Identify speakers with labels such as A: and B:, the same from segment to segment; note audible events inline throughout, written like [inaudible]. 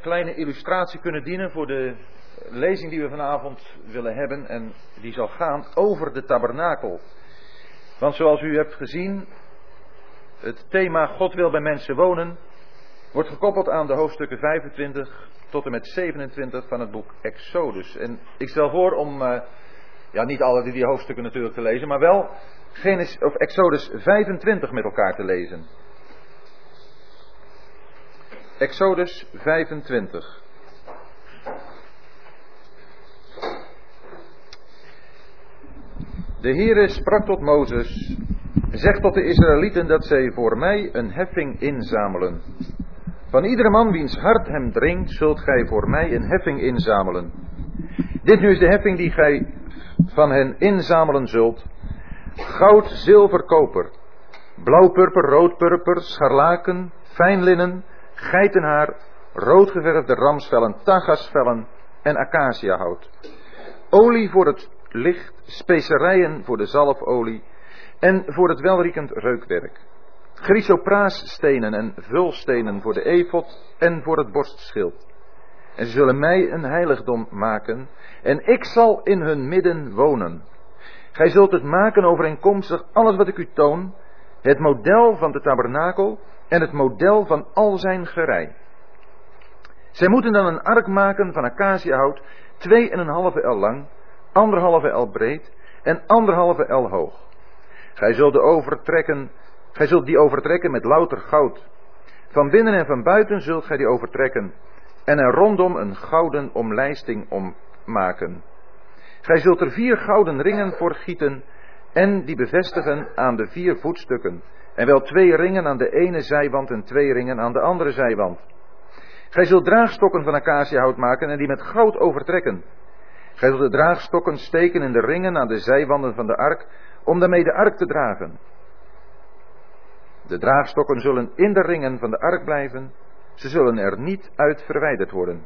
A: Kleine illustratie kunnen dienen voor de lezing die we vanavond willen hebben. En die zal gaan over de tabernakel. Want zoals u hebt gezien, het thema God wil bij mensen wonen wordt gekoppeld aan de hoofdstukken 25 tot en met 27 van het boek Exodus. En ik stel voor om, uh, ja niet alle die hoofdstukken natuurlijk te lezen, maar wel Genesis, of Exodus 25 met elkaar te lezen. Exodus 25. De Heere sprak tot Mozes, zeg tot de Israëlieten dat zij voor mij een heffing inzamelen. Van iedere man wiens hart hem dringt, zult gij voor mij een heffing inzamelen. Dit nu is de heffing die gij van hen inzamelen zult. Goud, zilver, koper, blauwpurper, roodpurper, scharlaken, fijn linnen, geitenhaar, roodgeverfde ramsvellen, tagasvellen en acaciahout. Olie voor het licht, specerijen voor de zalfolie en voor het welriekend reukwerk. Chrysopraasstenen en vulstenen voor de efot en voor het borstschild. En ze zullen mij een heiligdom maken en ik zal in hun midden wonen. Gij zult het maken overeenkomstig alles wat ik u toon, het model van de tabernakel en het model van al zijn gerei. Zij moeten dan een ark maken van acaciahout, twee en een halve el lang, anderhalve el breed en anderhalve el hoog. Gij zult, overtrekken, gij zult die overtrekken met louter goud. Van binnen en van buiten zult gij die overtrekken en er rondom een gouden omlijsting om maken. Gij zult er vier gouden ringen voor gieten en die bevestigen aan de vier voetstukken. En wel twee ringen aan de ene zijwand en twee ringen aan de andere zijwand. Gij zult draagstokken van acaciahout maken en die met goud overtrekken. Gij zult de draagstokken steken in de ringen aan de zijwanden van de ark, om daarmee de ark te dragen. De draagstokken zullen in de ringen van de ark blijven, ze zullen er niet uit verwijderd worden.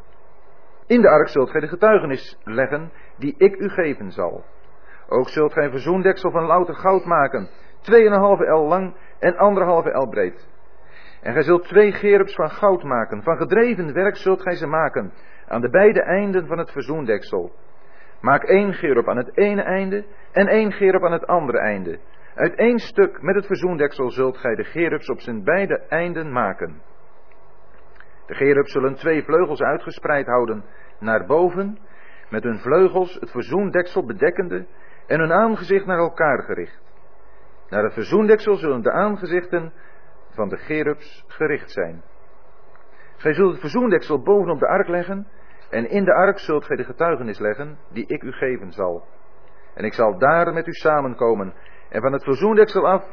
A: In de ark zult gij de getuigenis leggen die ik u geven zal. Ook zult gij een verzoendeksel van louter goud maken, tweeënhalve el lang en anderhalve el breed. En gij zult twee gerubs van goud maken, van gedreven werk zult gij ze maken, aan de beide einden van het verzoendeksel. Maak één gerub aan het ene einde en één gerub aan het andere einde. Uit één stuk met het verzoendeksel zult gij de gerubs op zijn beide einden maken. De gerubs zullen twee vleugels uitgespreid houden naar boven, met hun vleugels het verzoendeksel bedekkende en hun aangezicht naar elkaar gericht. Naar het verzoendeksel zullen de aangezichten van de gerubs gericht zijn. Gij zult het verzoendeksel bovenop de ark leggen en in de ark zult gij de getuigenis leggen die ik u geven zal. En ik zal daar met u samenkomen en van het verzoendeksel af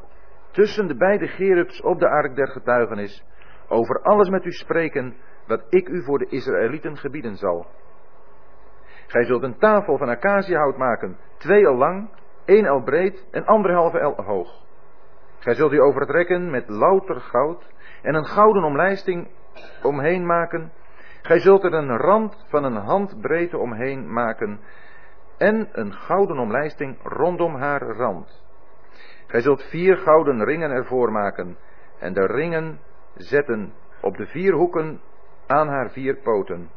A: tussen de beide gerubs op de ark der getuigenis over alles met u spreken wat ik u voor de Israëlieten gebieden zal. Gij zult een tafel van acaciahout maken, twee el lang, één el breed en anderhalve el hoog. Gij zult die overtrekken met louter goud en een gouden omlijsting omheen maken. Gij zult er een rand van een handbreedte omheen maken en een gouden omlijsting rondom haar rand. Gij zult vier gouden ringen ervoor maken en de ringen zetten op de vier hoeken aan haar vier poten.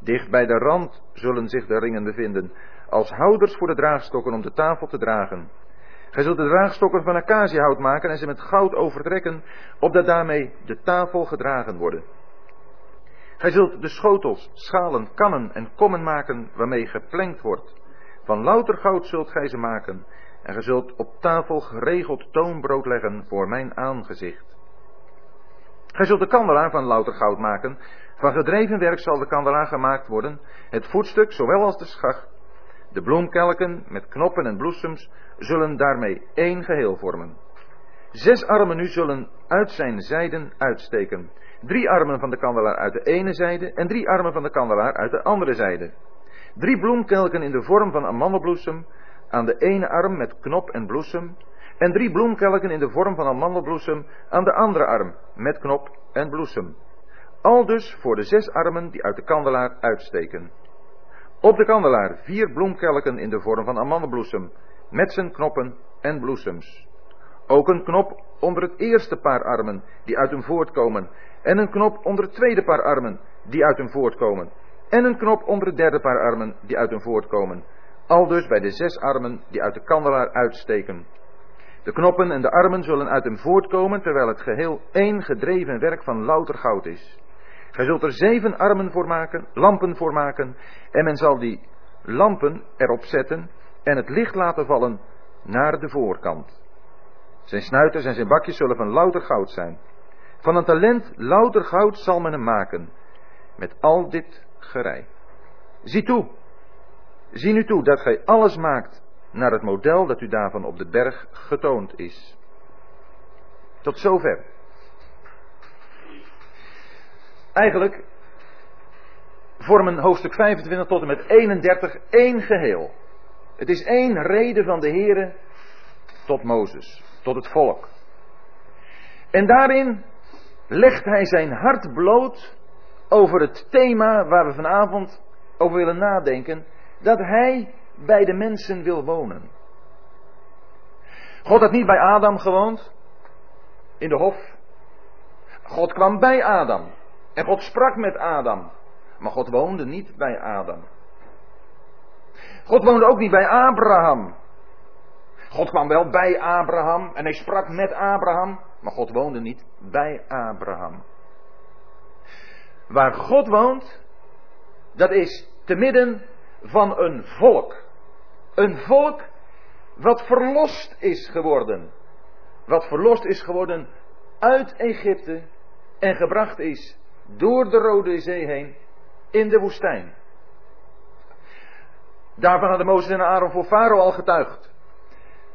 A: Dicht bij de rand zullen zich de ringen bevinden, als houders voor de draagstokken om de tafel te dragen. Gij zult de draagstokken van acaciahout maken en ze met goud overtrekken, opdat daarmee de tafel gedragen worden. Gij zult de schotels, schalen, kannen en kommen maken waarmee geplenkt wordt. Van louter goud zult gij ze maken, en gij zult op tafel geregeld toonbrood leggen voor mijn aangezicht. Gij zult de kandelaar van louter goud maken. Van gedreven werk zal de kandelaar gemaakt worden. Het voetstuk, zowel als de schacht. De bloemkelken met knoppen en bloesems zullen daarmee één geheel vormen. Zes armen nu zullen uit zijn zijden uitsteken. Drie armen van de kandelaar uit de ene zijde en drie armen van de kandelaar uit de andere zijde. Drie bloemkelken in de vorm van amandelbloesem aan de ene arm met knop en bloesem en drie bloemkelken in de vorm van amandelbloesem aan de andere arm, met knop en bloesem. Al dus voor de zes armen die uit de kandelaar uitsteken. Op de kandelaar vier bloemkelken in de vorm van amandelbloesem, met zijn knoppen en bloesems. Ook een knop onder het eerste paar armen die uit hem voortkomen, en een knop onder het tweede paar armen die uit hem voortkomen. En een knop onder het derde paar armen die uit hem voortkomen. Al dus bij de zes armen die uit de kandelaar uitsteken. De knoppen en de armen zullen uit hem voortkomen, terwijl het geheel één gedreven werk van louter goud is. Gij zult er zeven armen voor maken, lampen voor maken, en men zal die lampen erop zetten en het licht laten vallen naar de voorkant. Zijn snuiters en zijn bakjes zullen van louter goud zijn. Van een talent louter goud zal men hem maken, met al dit gerei. Zie toe, zie nu toe dat gij alles maakt naar het model dat u daarvan op de berg getoond is. Tot zover. Eigenlijk vormen hoofdstuk 25 tot en met 31 één geheel. Het is één reden van de Here tot Mozes, tot het volk. En daarin legt hij zijn hart bloot over het thema waar we vanavond over willen nadenken, dat hij bij de mensen wil wonen. God had niet bij Adam gewoond, in de hof. God kwam bij Adam. En God sprak met Adam. Maar God woonde niet bij Adam. God woonde ook niet bij Abraham. God kwam wel bij Abraham en hij sprak met Abraham, maar God woonde niet bij Abraham. Waar God woont, dat is te midden van een volk. Een volk wat verlost is geworden. Wat verlost is geworden uit Egypte en gebracht is door de Rode Zee heen in de woestijn. Daarvan hadden Mozes en Aaron voor Farao al getuigd.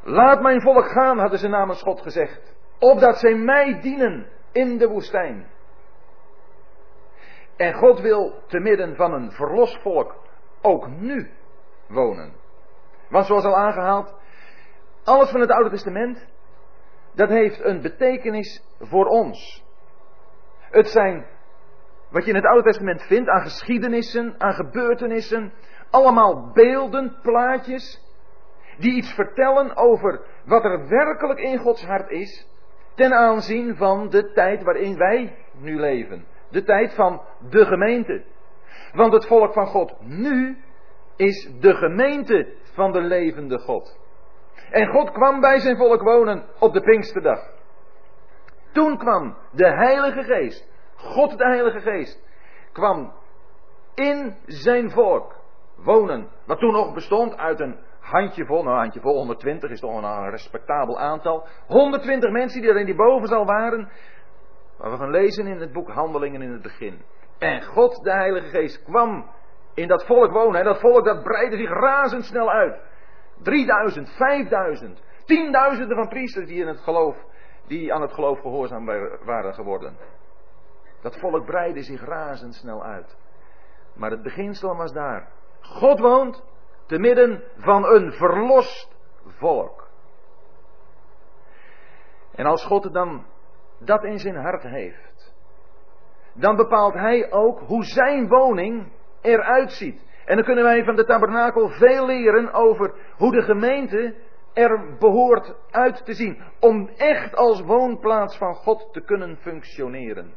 A: Laat mijn volk gaan, hadden ze namens God gezegd. Opdat zij mij dienen in de woestijn. En God wil te midden van een verlost volk ook nu wonen. Want zoals al aangehaald, alles van het Oude Testament, dat heeft een betekenis voor ons. Het zijn wat je in het Oude Testament vindt aan geschiedenissen, aan gebeurtenissen, allemaal beelden, plaatjes, die iets vertellen over wat er werkelijk in Gods hart is, ten aanzien van de tijd waarin wij nu leven. De tijd van de gemeente. Want het volk van God nu is de gemeente van de levende God. En God kwam bij zijn volk wonen op de Pinksterdag. Toen kwam de Heilige Geest, God de Heilige Geest, kwam in zijn volk wonen. Wat toen nog bestond uit een handjevol, nou een handjevol, 120 is toch een respectabel aantal. 120 mensen die er in die bovenzaal waren. Waar we gaan lezen in het boek Handelingen in het begin. En God, de Heilige Geest, kwam in dat volk wonen. En dat volk dat breidde zich razendsnel uit. 3000, 5000, tienduizenden van priesters die, in het geloof, die aan het geloof gehoorzaam waren geworden. Dat volk breidde zich razendsnel uit. Maar het beginsel was daar. God woont te midden van een verlost volk. En als God dan dat in zijn hart heeft, dan bepaalt hij ook hoe zijn woning eruit ziet. En dan kunnen wij van de tabernakel veel leren over hoe de gemeente er behoort uit te zien. Om echt als woonplaats van God te kunnen functioneren.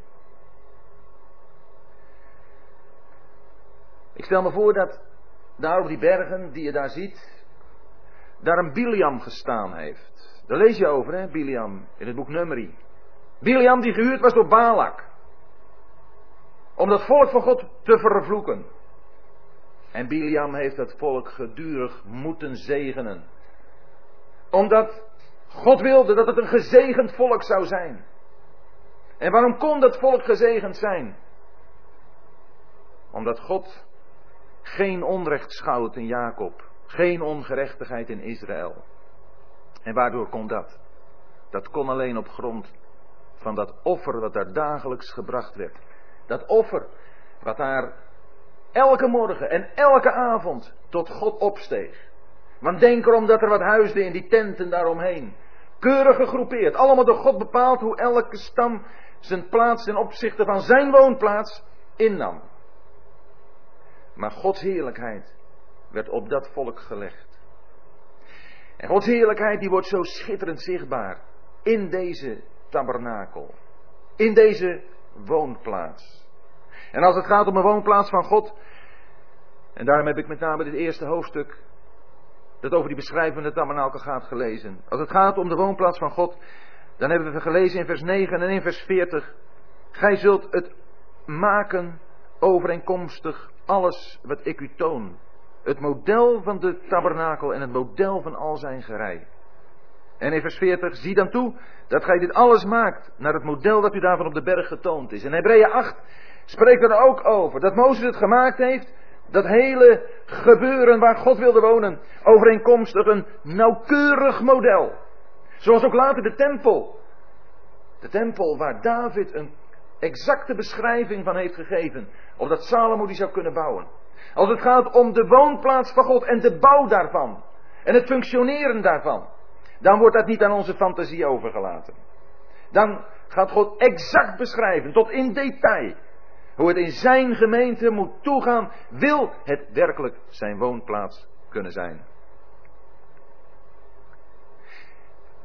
A: Ik stel me voor dat daar op die bergen die je daar ziet, daar een Biliam gestaan heeft. Daar lees je over, hè, Biliam, in het boek Numeri. Biliam die gehuurd was door Balak. Om dat volk van God te vervloeken. En Biliam heeft dat volk gedurig moeten zegenen. Omdat God wilde dat het een gezegend volk zou zijn. En waarom kon dat volk gezegend zijn? Omdat God geen onrecht schouwt in Jacob. Geen ongerechtigheid in Israël. En waardoor kon dat? Dat kon alleen op grond van dat offer wat daar dagelijks gebracht werd. Dat offer wat daar elke morgen en elke avond tot God opsteeg. Want denk erom dat er wat huisde in die tenten daaromheen. Keurig gegroepeerd, allemaal door God bepaald hoe elke stam zijn plaats ten opzichte van zijn woonplaats innam. Maar Gods heerlijkheid werd op dat volk gelegd. En Gods heerlijkheid die wordt zo schitterend zichtbaar in deze tabernakel. In deze woonplaats. En als het gaat om een woonplaats van God, en daarom heb ik met name dit eerste hoofdstuk, dat over die beschrijving van de tabernakel gaat, gelezen. Als het gaat om de woonplaats van God, dan hebben we gelezen in vers 9 en in vers 40. Gij zult het maken overeenkomstig alles wat ik u toon. Het model van de tabernakel en het model van al zijn gerei. En in vers 40, zie dan toe dat gij dit alles maakt naar het model dat u daarvan op de berg getoond is. En Hebreeën 8 spreekt er ook over dat Mozes het gemaakt heeft, dat hele gebeuren waar God wilde wonen, overeenkomstig een nauwkeurig model. Zoals ook later de tempel. De tempel waar David een exacte beschrijving van heeft gegeven, opdat Salomo die zou kunnen bouwen. Als het gaat om de woonplaats van God en de bouw daarvan en het functioneren daarvan, dan wordt dat niet aan onze fantasie overgelaten. Dan gaat God exact beschrijven, tot in detail, hoe het in zijn gemeente moet toegaan, wil het werkelijk zijn woonplaats kunnen zijn.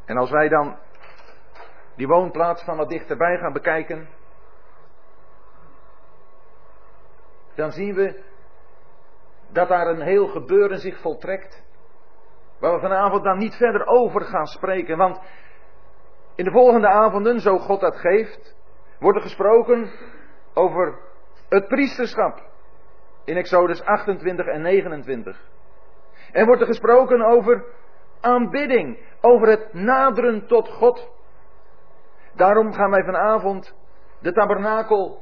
A: En als wij dan die woonplaats van wat dichterbij gaan bekijken, dan zien we dat daar een heel gebeuren zich voltrekt. Waar we vanavond dan niet verder over gaan spreken. Want in de volgende avonden, zo God dat geeft, wordt er gesproken over het priesterschap. In Exodus 28 en 29. En wordt er gesproken over aanbidding, over het naderen tot God. Daarom gaan wij vanavond de tabernakel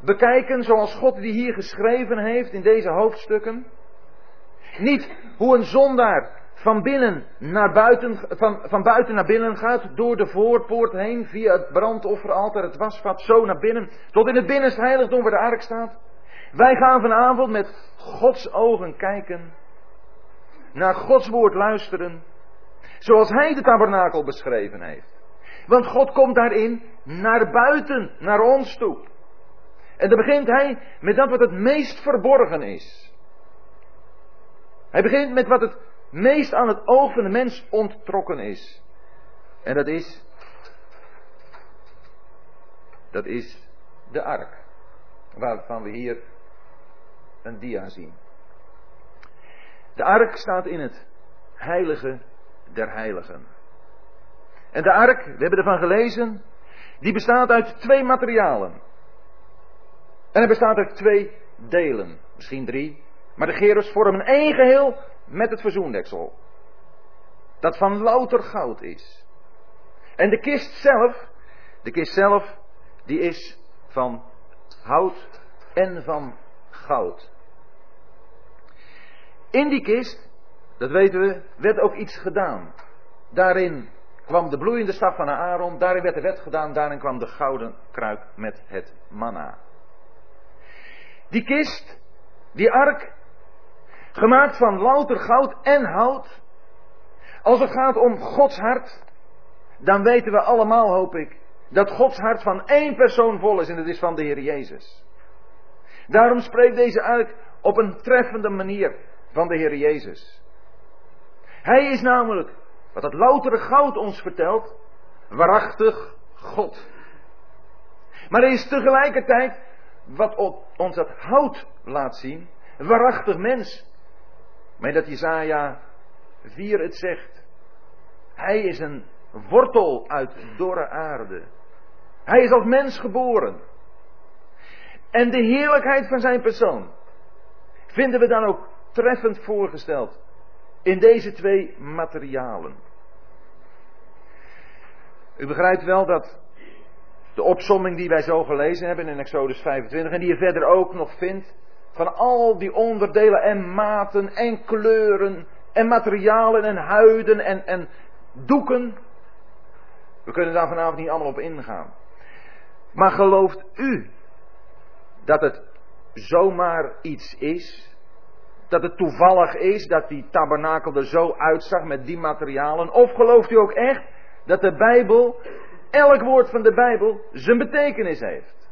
A: bekijken zoals God die hier geschreven heeft in deze hoofdstukken. Niet hoe een zondaar van binnen naar buiten, van, van buiten naar binnen gaat, door de voorpoort heen, via het brandofferaltaar, het wasvat, zo naar binnen, tot in het binnenste heiligdom waar de ark staat. Wij gaan vanavond met Gods ogen kijken, naar Gods woord luisteren, zoals Hij de tabernakel beschreven heeft. Want God komt daarin naar buiten, naar ons toe. En dan begint hij met dat wat het meest verborgen is. Hij begint met wat het meest aan het oog van de mens onttrokken is. En dat is. Dat is de ark. Waarvan we hier een dia zien. De ark staat in het heilige der heiligen. En de ark, we hebben ervan gelezen, die bestaat uit twee materialen. En hij bestaat uit twee delen, misschien drie. Maar de gerus vormen één geheel met het verzoendeksel. Dat van louter goud is. En de kist zelf, de kist zelf, die is van hout en van goud. In die kist, dat weten we, werd ook iets gedaan. Daarin kwam de bloeiende staf van Aaron, daarin werd de wet gedaan, daarin kwam de gouden kruik met het manna. Die kist, die ark, gemaakt van louter goud en hout. Als het gaat om Gods hart, dan weten we allemaal, hoop ik, dat Gods hart van één persoon vol is en dat is van de Heer Jezus. Daarom spreekt deze ark op een treffende manier van de Heer Jezus. Hij is namelijk, wat het loutere goud ons vertelt, waarachtig God. Maar hij is tegelijkertijd wat ons dat hout laat zien, waarachtig mens. Maar dat Jezaja 4 het zegt. Hij is een wortel uit dorre aarde. Hij is als mens geboren. En de heerlijkheid van zijn persoon vinden we dan ook treffend voorgesteld in deze twee materialen. U begrijpt wel dat de opsomming die wij zo gelezen hebben in Exodus 25 en die je verder ook nog vindt. Van al die onderdelen en maten en kleuren en materialen en huiden en, en doeken. We kunnen daar vanavond niet allemaal op ingaan. Maar gelooft u dat het zomaar iets is? Dat het toevallig is dat die tabernakel er zo uitzag met die materialen? Of gelooft u ook echt dat de Bijbel elk woord van de Bijbel zijn betekenis heeft.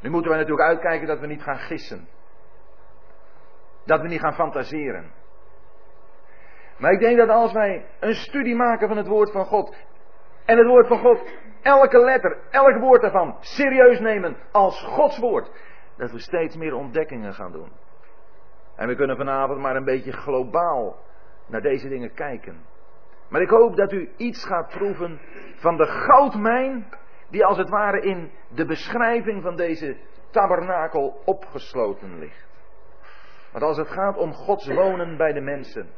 A: Nu moeten we natuurlijk uitkijken dat we niet gaan gissen. Dat we niet gaan fantaseren. Maar ik denk dat als wij een studie maken van het woord van God. En het woord van God, elke letter, elk woord daarvan, serieus nemen als Gods woord. Dat we steeds meer ontdekkingen gaan doen. En we kunnen vanavond maar een beetje globaal naar deze dingen kijken. Maar ik hoop dat u iets gaat proeven van de goudmijn die als het ware in de beschrijving van deze tabernakel opgesloten ligt. Want als het gaat om Gods wonen bij de mensen,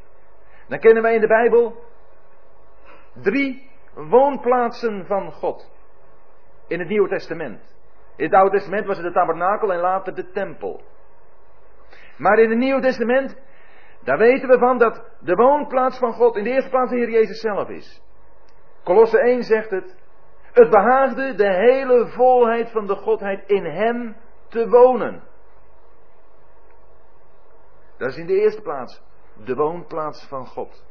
A: dan kennen wij in de Bijbel drie woonplaatsen van God. In het Nieuwe Testament. In het Oude Testament was het de tabernakel en later de tempel. Maar in het Nieuwe Testament, daar weten we van dat de woonplaats van God in de eerste plaats de Heer Jezus zelf is. Colosse 1 zegt het. Het behaagde de hele volheid van de Godheid in Hem te wonen. Dat is in de eerste plaats de woonplaats van God.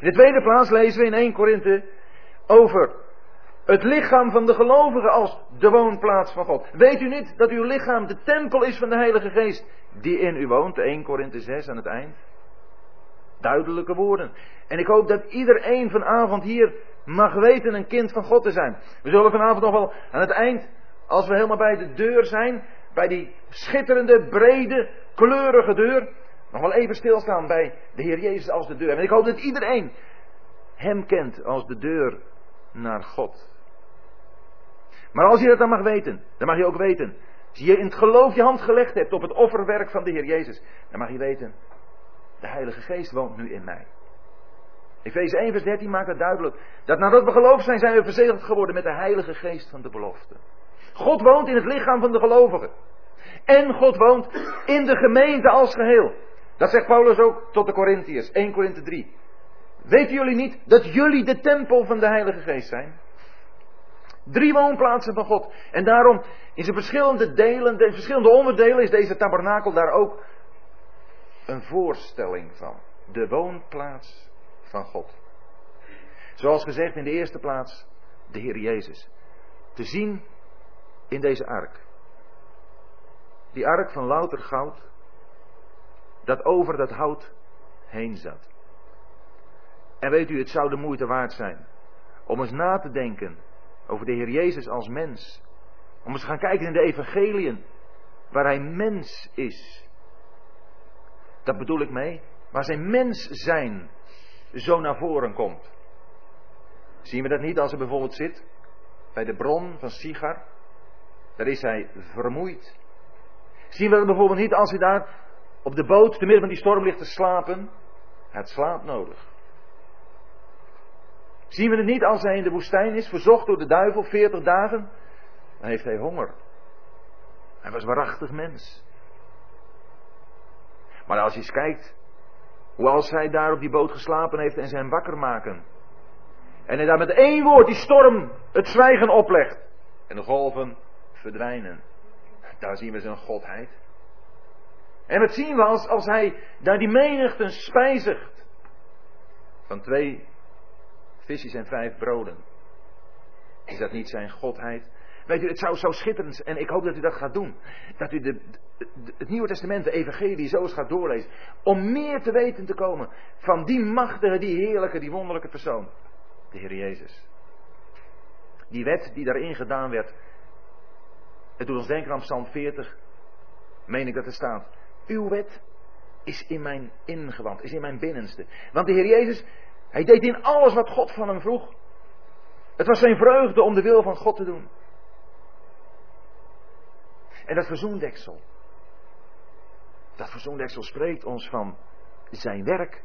A: In de tweede plaats lezen we in 1 Korinthe over het lichaam van de gelovigen als de woonplaats van God. Weet u niet dat uw lichaam de tempel is van de Heilige Geest die in u woont? 1 Korinthe 6 aan het eind. Duidelijke woorden. En ik hoop dat iedereen vanavond hier mag weten een kind van God te zijn. We zullen vanavond nog wel aan het eind, als we helemaal bij de deur zijn, bij die schitterende, brede, kleurige deur, nog wel even stilstaan bij de Heer Jezus als de deur. En ik hoop dat iedereen Hem kent als de deur naar God. Maar als je dat dan mag weten, dan mag je ook weten. Als je in het geloof je hand gelegd hebt op het offerwerk van de Heer Jezus, dan mag je weten, de Heilige Geest woont nu in mij. Efeze 1 vers 13 maakt het duidelijk. Dat nadat we geloofd zijn, zijn we verzegeld geworden met de Heilige Geest van de belofte. God woont in het lichaam van de gelovigen. En God woont in de gemeente als geheel. Dat zegt Paulus ook tot de Corinthiërs, 1 Korinthe 3. Weten jullie niet dat jullie de tempel van de Heilige Geest zijn? Drie woonplaatsen van God. En daarom, in zijn verschillende delen, de verschillende onderdelen, is deze tabernakel daar ook een voorstelling van. De woonplaats van God. Zoals gezegd in de eerste plaats, de Heer Jezus. Te zien in deze ark. Die ark van louter goud, dat over dat hout heen zat. En weet u, het zou de moeite waard zijn om eens na te denken over de Heer Jezus als mens. Om eens te gaan kijken in de evangeliën, waar Hij mens is. Dat bedoel ik mee, waar zijn mens zijn zo naar voren komt. Zien we dat niet als hij bijvoorbeeld zit bij de bron van Sigar? Daar is hij vermoeid. Zien we dat bijvoorbeeld niet als hij daar op de boot te midden van die storm ligt te slapen? Het slaapt nodig. Zien we het niet als hij in de woestijn is, verzocht door de duivel, 40 dagen? Dan heeft hij honger. Hij was waarachtig mens. Maar als je eens kijkt hoe als hij daar op die boot geslapen heeft en zijn wakker maken. En hij daar met één woord die storm het zwijgen oplegt. En de golven verdwijnen. Daar zien we zijn godheid. En wat zien we als, als hij daar die menigten spijzigt. Van twee visjes en vijf broden. Is dat niet zijn godheid? Weet u, het zou zo schitterend zijn, en ik hoop dat u dat gaat doen. Dat u de, het Nieuwe Testament, de Evangelie, zo eens gaat doorlezen. Om meer te weten te komen van die machtige, die heerlijke, die wonderlijke persoon. De Heer Jezus. Die wet die daarin gedaan werd. Het doet ons denken aan Psalm 40. Meen ik dat er staat. Uw wet is in mijn ingewand, is in mijn binnenste. Want de Heer Jezus, hij deed in alles wat God van hem vroeg. Het was zijn vreugde om de wil van God te doen. En dat verzoendeksel. Dat verzoendeksel spreekt ons van zijn werk.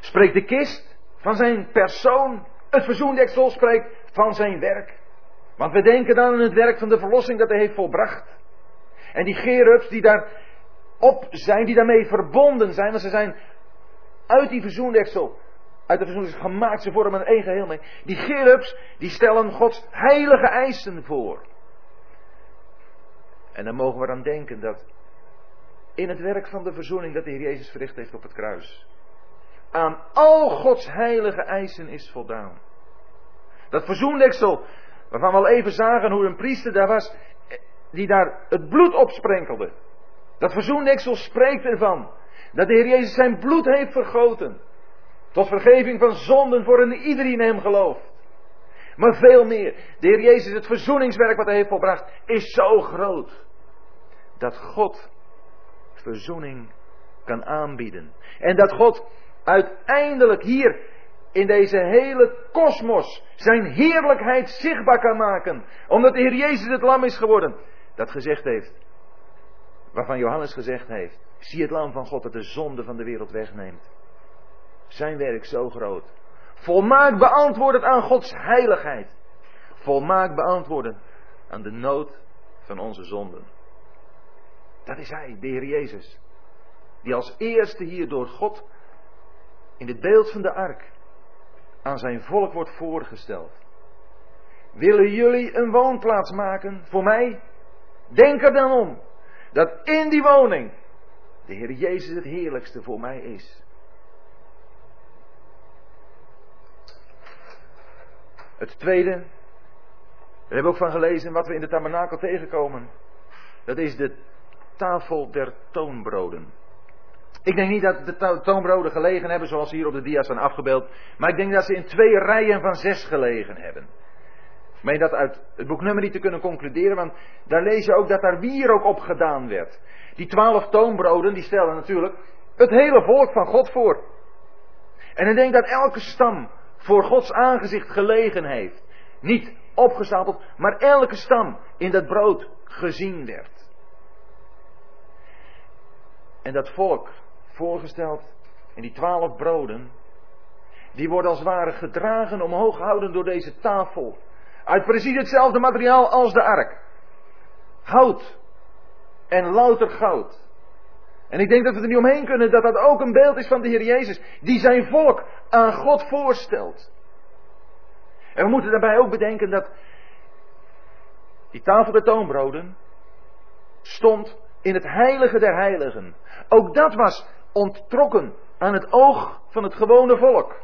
A: Spreekt de kist van zijn persoon. Het verzoendeksel spreekt van zijn werk. Want we denken dan aan het werk van de verlossing dat hij heeft volbracht. En die gerubs die daar op zijn, die daarmee verbonden zijn, want ze zijn uit die verzoendeksel, uit de verzoendeksel gemaakt, ze vormen een één geheel mee. Die gerubs, die stellen Gods heilige eisen voor. En dan mogen we aan denken dat in het werk van de verzoening dat de Heer Jezus verricht heeft op het kruis, aan al Gods heilige eisen is voldaan. Dat verzoendeksel, waarvan we al even zagen hoe een priester daar was, die daar het bloed op sprenkelde. Dat verzoendeksel spreekt ervan dat de Heer Jezus zijn bloed heeft vergoten. Tot vergeving van zonden voor een ieder die in hem gelooft. Maar veel meer. De Heer Jezus, het verzoeningswerk wat hij heeft volbracht, is zo groot. Dat God verzoening kan aanbieden. En dat God uiteindelijk hier in deze hele kosmos zijn heerlijkheid zichtbaar kan maken. Omdat de Heer Jezus het lam is geworden. Dat gezegd heeft. Waarvan Johannes gezegd heeft. Zie het lam van God dat de zonde van de wereld wegneemt. Zijn werk zo groot. Volmaakt beantwoordend aan Gods heiligheid. Volmaakt beantwoordend aan de nood van onze zonden. Dat is Hij, de Heer Jezus. Die als eerste hier door God in het beeld van de ark aan zijn volk wordt voorgesteld. Willen jullie een woonplaats maken voor mij? Denk er dan om dat in die woning de Heer Jezus het heerlijkste voor mij is. Het tweede, daar hebben we ook van gelezen wat we in de tabernakel tegenkomen. Dat is de tafel der toonbroden. Ik denk niet dat de toonbroden gelegen hebben zoals hier op de dia's zijn afgebeeld. Maar ik denk dat ze in twee rijen van zes gelegen hebben. Meen dat uit het boek niet te kunnen concluderen, want daar lees je ook dat daar wierook op gedaan werd. Die twaalf toonbroden, die stellen natuurlijk het hele volk van God voor. En ik denk dat elke stam voor Gods aangezicht gelegen heeft. Niet opgestapeld, maar elke stam in dat brood gezien werd. En dat volk, voorgesteld in die twaalf broden, die worden als het ware gedragen, omhoog gehouden door deze tafel. Uit precies hetzelfde materiaal als de ark. Hout en louter goud. En ik denk dat we er niet omheen kunnen dat dat ook een beeld is van de Heer Jezus, die zijn volk aan God voorstelt. En we moeten daarbij ook bedenken dat die tafel der toonbroden stond in het heilige der heiligen. Ook dat was onttrokken aan het oog van het gewone volk.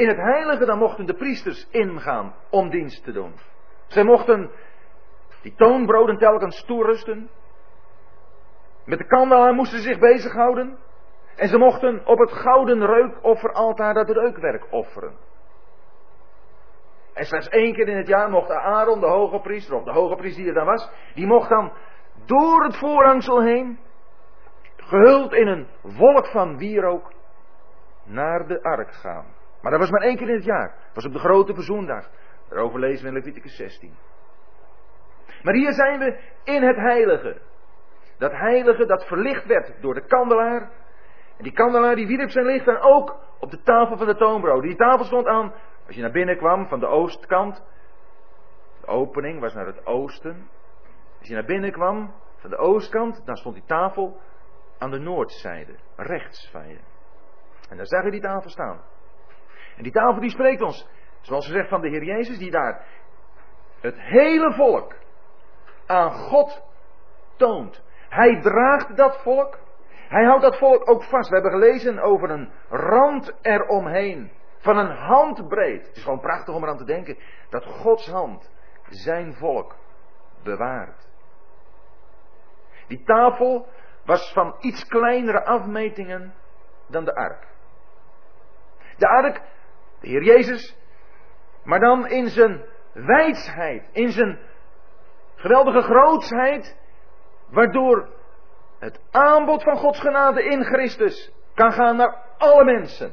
A: In het heilige dan mochten de priesters ingaan om dienst te doen. Zij mochten die toonbroden telkens toerusten. Met de kandelaar moesten ze zich bezighouden. En ze mochten op het gouden reukofferaltaar dat reukwerk offeren. En slechts één keer in het jaar mocht Aaron, de hoge priester, of de hoge priester die er dan was, die mocht dan door het voorhangsel heen, gehuld in een wolk van wierook, naar de ark gaan. Maar dat was maar één keer in het jaar. Dat was op de grote verzoendag. Daarover lezen we in Leviticus 16. Maar hier zijn we in het heilige. Dat heilige dat verlicht werd door de kandelaar. En die kandelaar die wierp zijn licht dan ook op de tafel van de toonbrood. Die tafel stond aan, als je naar binnen kwam van de oostkant. De opening was naar het oosten. Als je naar binnen kwam van de oostkant, dan stond die tafel aan de noordzijde, rechts van je. En daar zag je die tafel staan. En die tafel die spreekt ons, zoals gezegd van de Heer Jezus, die daar het hele volk aan God toont. Hij draagt dat volk. Hij houdt dat volk ook vast. We hebben gelezen over een rand eromheen. Van een handbreed. Het is gewoon prachtig om eraan te denken. Dat Gods hand zijn volk bewaart. Die tafel was van iets kleinere afmetingen dan de ark. De ark, de Heer Jezus, maar dan in zijn wijsheid, in zijn geweldige grootsheid, waardoor het aanbod van Gods genade in Christus kan gaan naar alle mensen.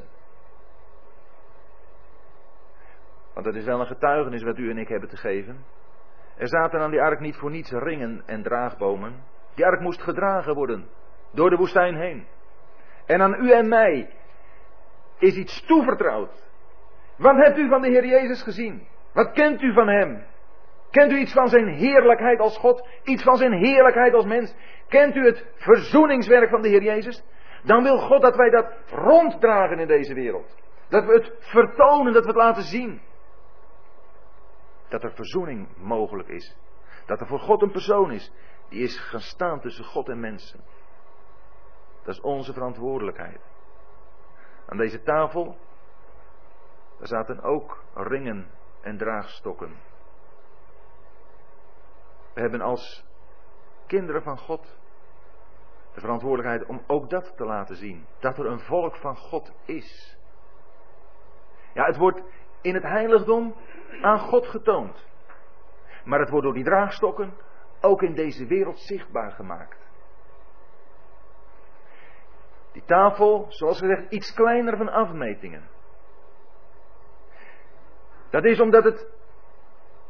A: Want dat is wel een getuigenis wat u en ik hebben te geven. Er zaten aan die ark niet voor niets ringen en draagbomen. Die ark moest gedragen worden door de woestijn heen. En aan u en mij is iets toevertrouwd. Wat hebt u van de Heer Jezus gezien? Wat kent u van Hem? Kent u iets van zijn heerlijkheid als God? Iets van zijn heerlijkheid als mens? Kent u het verzoeningswerk van de Heer Jezus? Dan wil God dat wij dat ronddragen in deze wereld. Dat we het vertonen, dat we het laten zien. Dat er verzoening mogelijk is. Dat er voor God een persoon is die is gaan staan tussen God en mensen. Dat is onze verantwoordelijkheid. Aan deze tafel, daar zaten ook ringen en draagstokken. We hebben als kinderen van God de verantwoordelijkheid om ook dat te laten zien. Dat er een volk van God is. Ja, het wordt in het heiligdom aan God getoond. Maar het wordt door die draagstokken ook in deze wereld zichtbaar gemaakt. Die tafel, zoals gezegd, iets kleiner van afmetingen. Dat is omdat het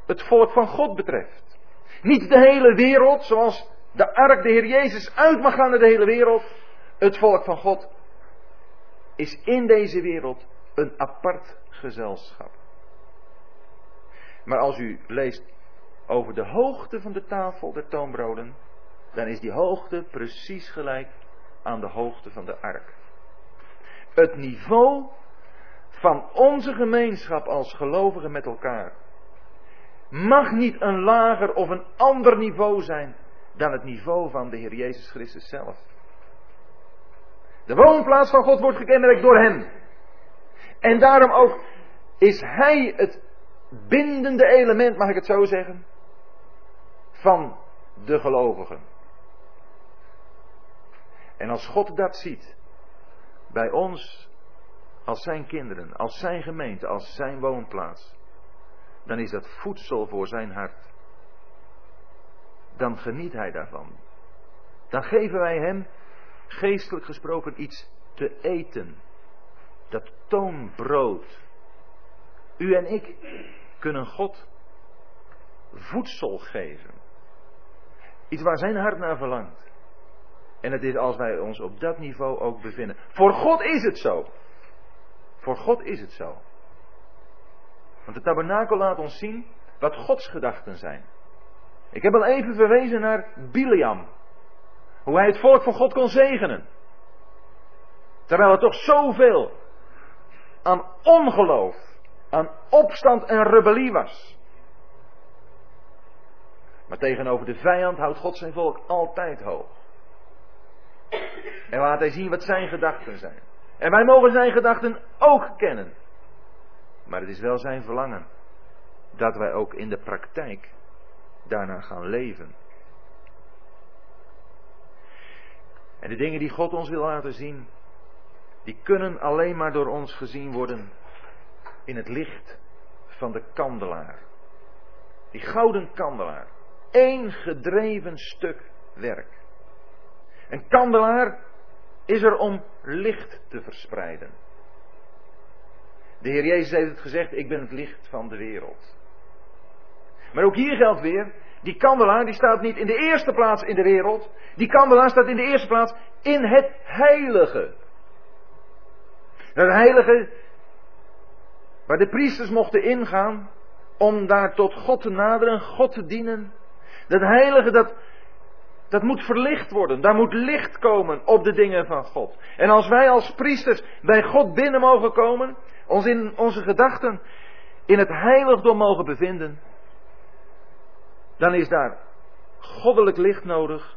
A: het volk van God betreft. Niet de hele wereld, zoals de ark de Heer Jezus uit mag gaan naar de hele wereld. Het volk van God is in deze wereld een apart gezelschap. Maar als u leest over de hoogte van de tafel der toonbroden, dan is die hoogte precies gelijk aan de hoogte van de ark. Het niveau van onze gemeenschap als gelovigen met elkaar mag niet een lager of een ander niveau zijn dan het niveau van de Heer Jezus Christus zelf. De woonplaats van God wordt gekenmerkt door Hem. En daarom ook is Hij het bindende element, mag ik het zo zeggen, van de gelovigen. En als God dat ziet, bij ons, als zijn kinderen, als zijn gemeente, als zijn woonplaats, dan is dat voedsel voor zijn hart. Dan geniet hij daarvan. Dan geven wij hem, geestelijk gesproken, iets te eten. Dat toonbrood. U en ik kunnen God voedsel geven. Iets waar zijn hart naar verlangt. En het is als wij ons op dat niveau ook bevinden. Voor God is het zo. Voor God is het zo. Want de tabernakel laat ons zien wat Gods gedachten zijn. Ik heb al even verwezen naar Biliam. Hoe hij het volk van God kon zegenen. Terwijl er toch zoveel aan ongeloof, aan opstand en rebellie was. Maar tegenover de vijand houdt God zijn volk altijd hoog. En laat hij zien wat zijn gedachten zijn. En wij mogen zijn gedachten ook kennen. Maar het is wel zijn verlangen dat wij ook in de praktijk daarna gaan leven. En de dingen die God ons wil laten zien, die kunnen alleen maar door ons gezien worden in het licht van de kandelaar. Die gouden kandelaar. Eén gedreven stuk werk. Een kandelaar is er om licht te verspreiden. De Heer Jezus heeft het gezegd, ik ben het licht van de wereld. Maar ook hier geldt weer, die kandelaar die staat niet in de eerste plaats in de wereld. Die kandelaar staat in de eerste plaats in het heilige. Het heilige waar de priesters mochten ingaan om daar tot God te naderen, God te dienen. Dat heilige dat dat moet verlicht worden. Daar moet licht komen op de dingen van God. En als wij als priesters bij God binnen mogen komen, ons in onze gedachten in het heiligdom mogen bevinden, dan is daar goddelijk licht nodig,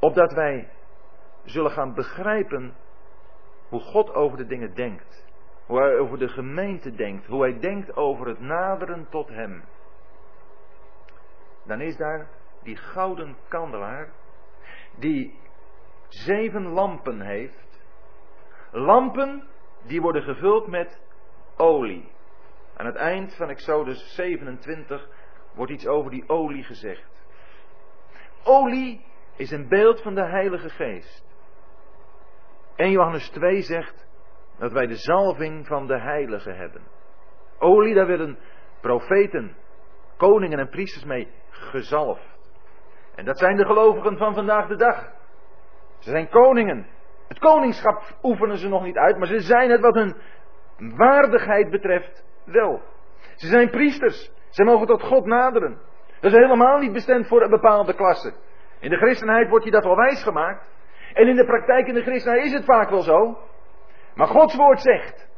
A: opdat wij zullen gaan begrijpen hoe God over de dingen denkt. Hoe hij over de gemeente denkt. Hoe hij denkt over het naderen tot hem. Dan is daar die gouden kandelaar, die zeven lampen heeft. Lampen die worden gevuld met olie. Aan het eind van Exodus 27 wordt iets over die olie gezegd. Olie is een beeld van de Heilige Geest. En Johannes 2 zegt dat wij de zalving van de Heilige hebben. Olie, daar werden profeten, koningen en priesters mee gezalfd. En dat zijn de gelovigen van vandaag de dag. Ze zijn koningen. Het koningschap oefenen ze nog niet uit, maar ze zijn het wat hun waardigheid betreft wel. Ze zijn priesters. Ze mogen tot God naderen. Dat is helemaal niet bestemd voor een bepaalde klasse. In de christenheid wordt je dat wel wijs gemaakt. En in de praktijk in de christenheid is het vaak wel zo. Maar Gods woord zegt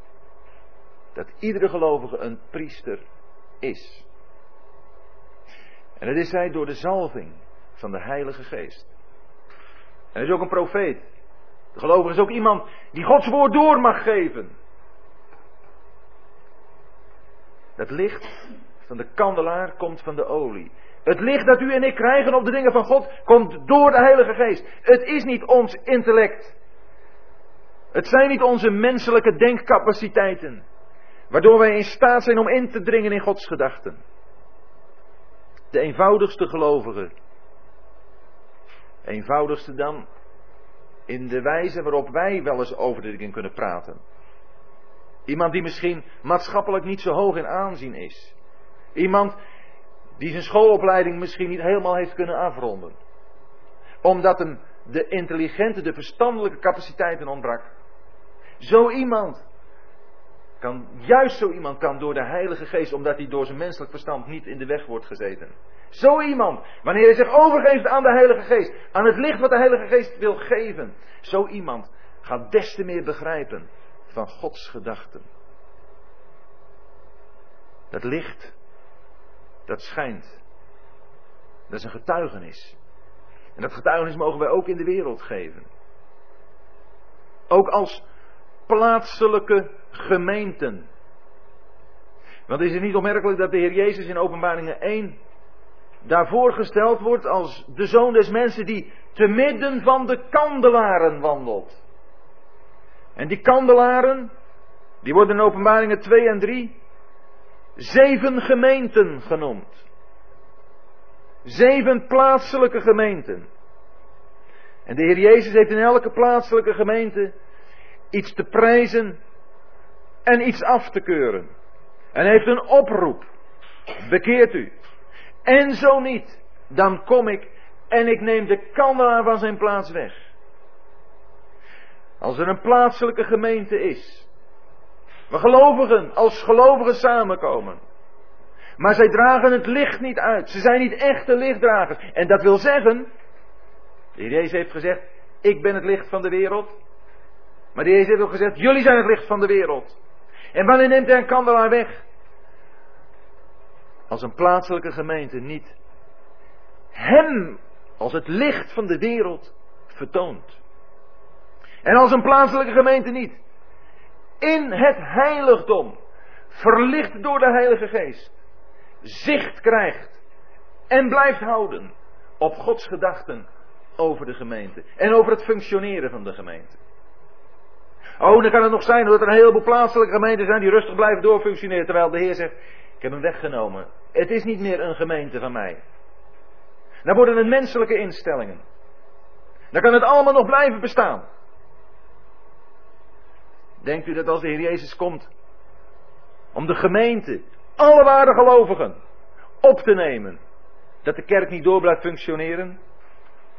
A: dat iedere gelovige een priester is. En dat is hij door de zalving van de Heilige Geest. En hij is ook een profeet. De gelovige is ook iemand die Gods woord door mag geven. Het licht van de kandelaar komt van de olie. Het licht dat u en ik krijgen op de dingen van God komt door de Heilige Geest. Het is niet ons intellect. Het zijn niet onze menselijke denkcapaciteiten. Waardoor wij in staat zijn om in te dringen in Gods gedachten. De eenvoudigste gelovige. Eenvoudigste dan in de wijze waarop wij wel eens over de dingen kunnen praten. Iemand die misschien maatschappelijk niet zo hoog in aanzien is. Iemand die zijn schoolopleiding misschien niet helemaal heeft kunnen afronden. Omdat hem de intelligente, de verstandelijke capaciteiten ontbrak. Zo iemand kan, juist zo iemand kan door de Heilige Geest, omdat hij door zijn menselijk verstand niet in de weg wordt gezeten. Zo iemand, wanneer hij zich overgeeft aan de Heilige Geest, aan het licht wat de Heilige Geest wil geven, zo iemand gaat des te meer begrijpen van Gods gedachten. Dat licht, dat schijnt. Dat is een getuigenis. En dat getuigenis mogen wij ook in de wereld geven. Ook als plaatselijke gemeenten. Want is het niet opmerkelijk dat de Heer Jezus in Openbaringen 1 daarvoor gesteld wordt als de zoon des mensen die te midden van de kandelaren wandelt. En die kandelaren, die worden in Openbaringen 2 en 3 zeven gemeenten genoemd. Zeven plaatselijke gemeenten. En de Heer Jezus heeft in elke plaatselijke gemeente iets te prijzen en iets af te keuren. En heeft een oproep. Bekeert u. En zo niet, dan kom ik en ik neem de kandelaar van zijn plaats weg. Als er een plaatselijke gemeente is, waar gelovigen als gelovigen samenkomen, maar zij dragen het licht niet uit. Ze zijn niet echte lichtdragers. En dat wil zeggen, de Heer Jezus heeft gezegd, ik ben het licht van de wereld. Maar de Heer Jezus heeft ook gezegd, jullie zijn het licht van de wereld. En wanneer neemt hij een kandelaar weg? Als een plaatselijke gemeente niet hem als het licht van de wereld vertoont. En als een plaatselijke gemeente niet in het heiligdom, verlicht door de Heilige Geest, zicht krijgt en blijft houden op Gods gedachten over de gemeente en over het functioneren van de gemeente. Oh, dan kan het nog zijn dat er een heleboel plaatselijke gemeenten zijn die rustig blijven doorfunctioneren, terwijl de Heer zegt, ik heb hem weggenomen. Het is niet meer een gemeente van mij. Dan worden het menselijke instellingen. Dan kan het allemaal nog blijven bestaan. Denkt u dat als de Heer Jezus komt om de gemeente, alle waarde gelovigen, op te nemen, dat de kerk niet door blijft functioneren?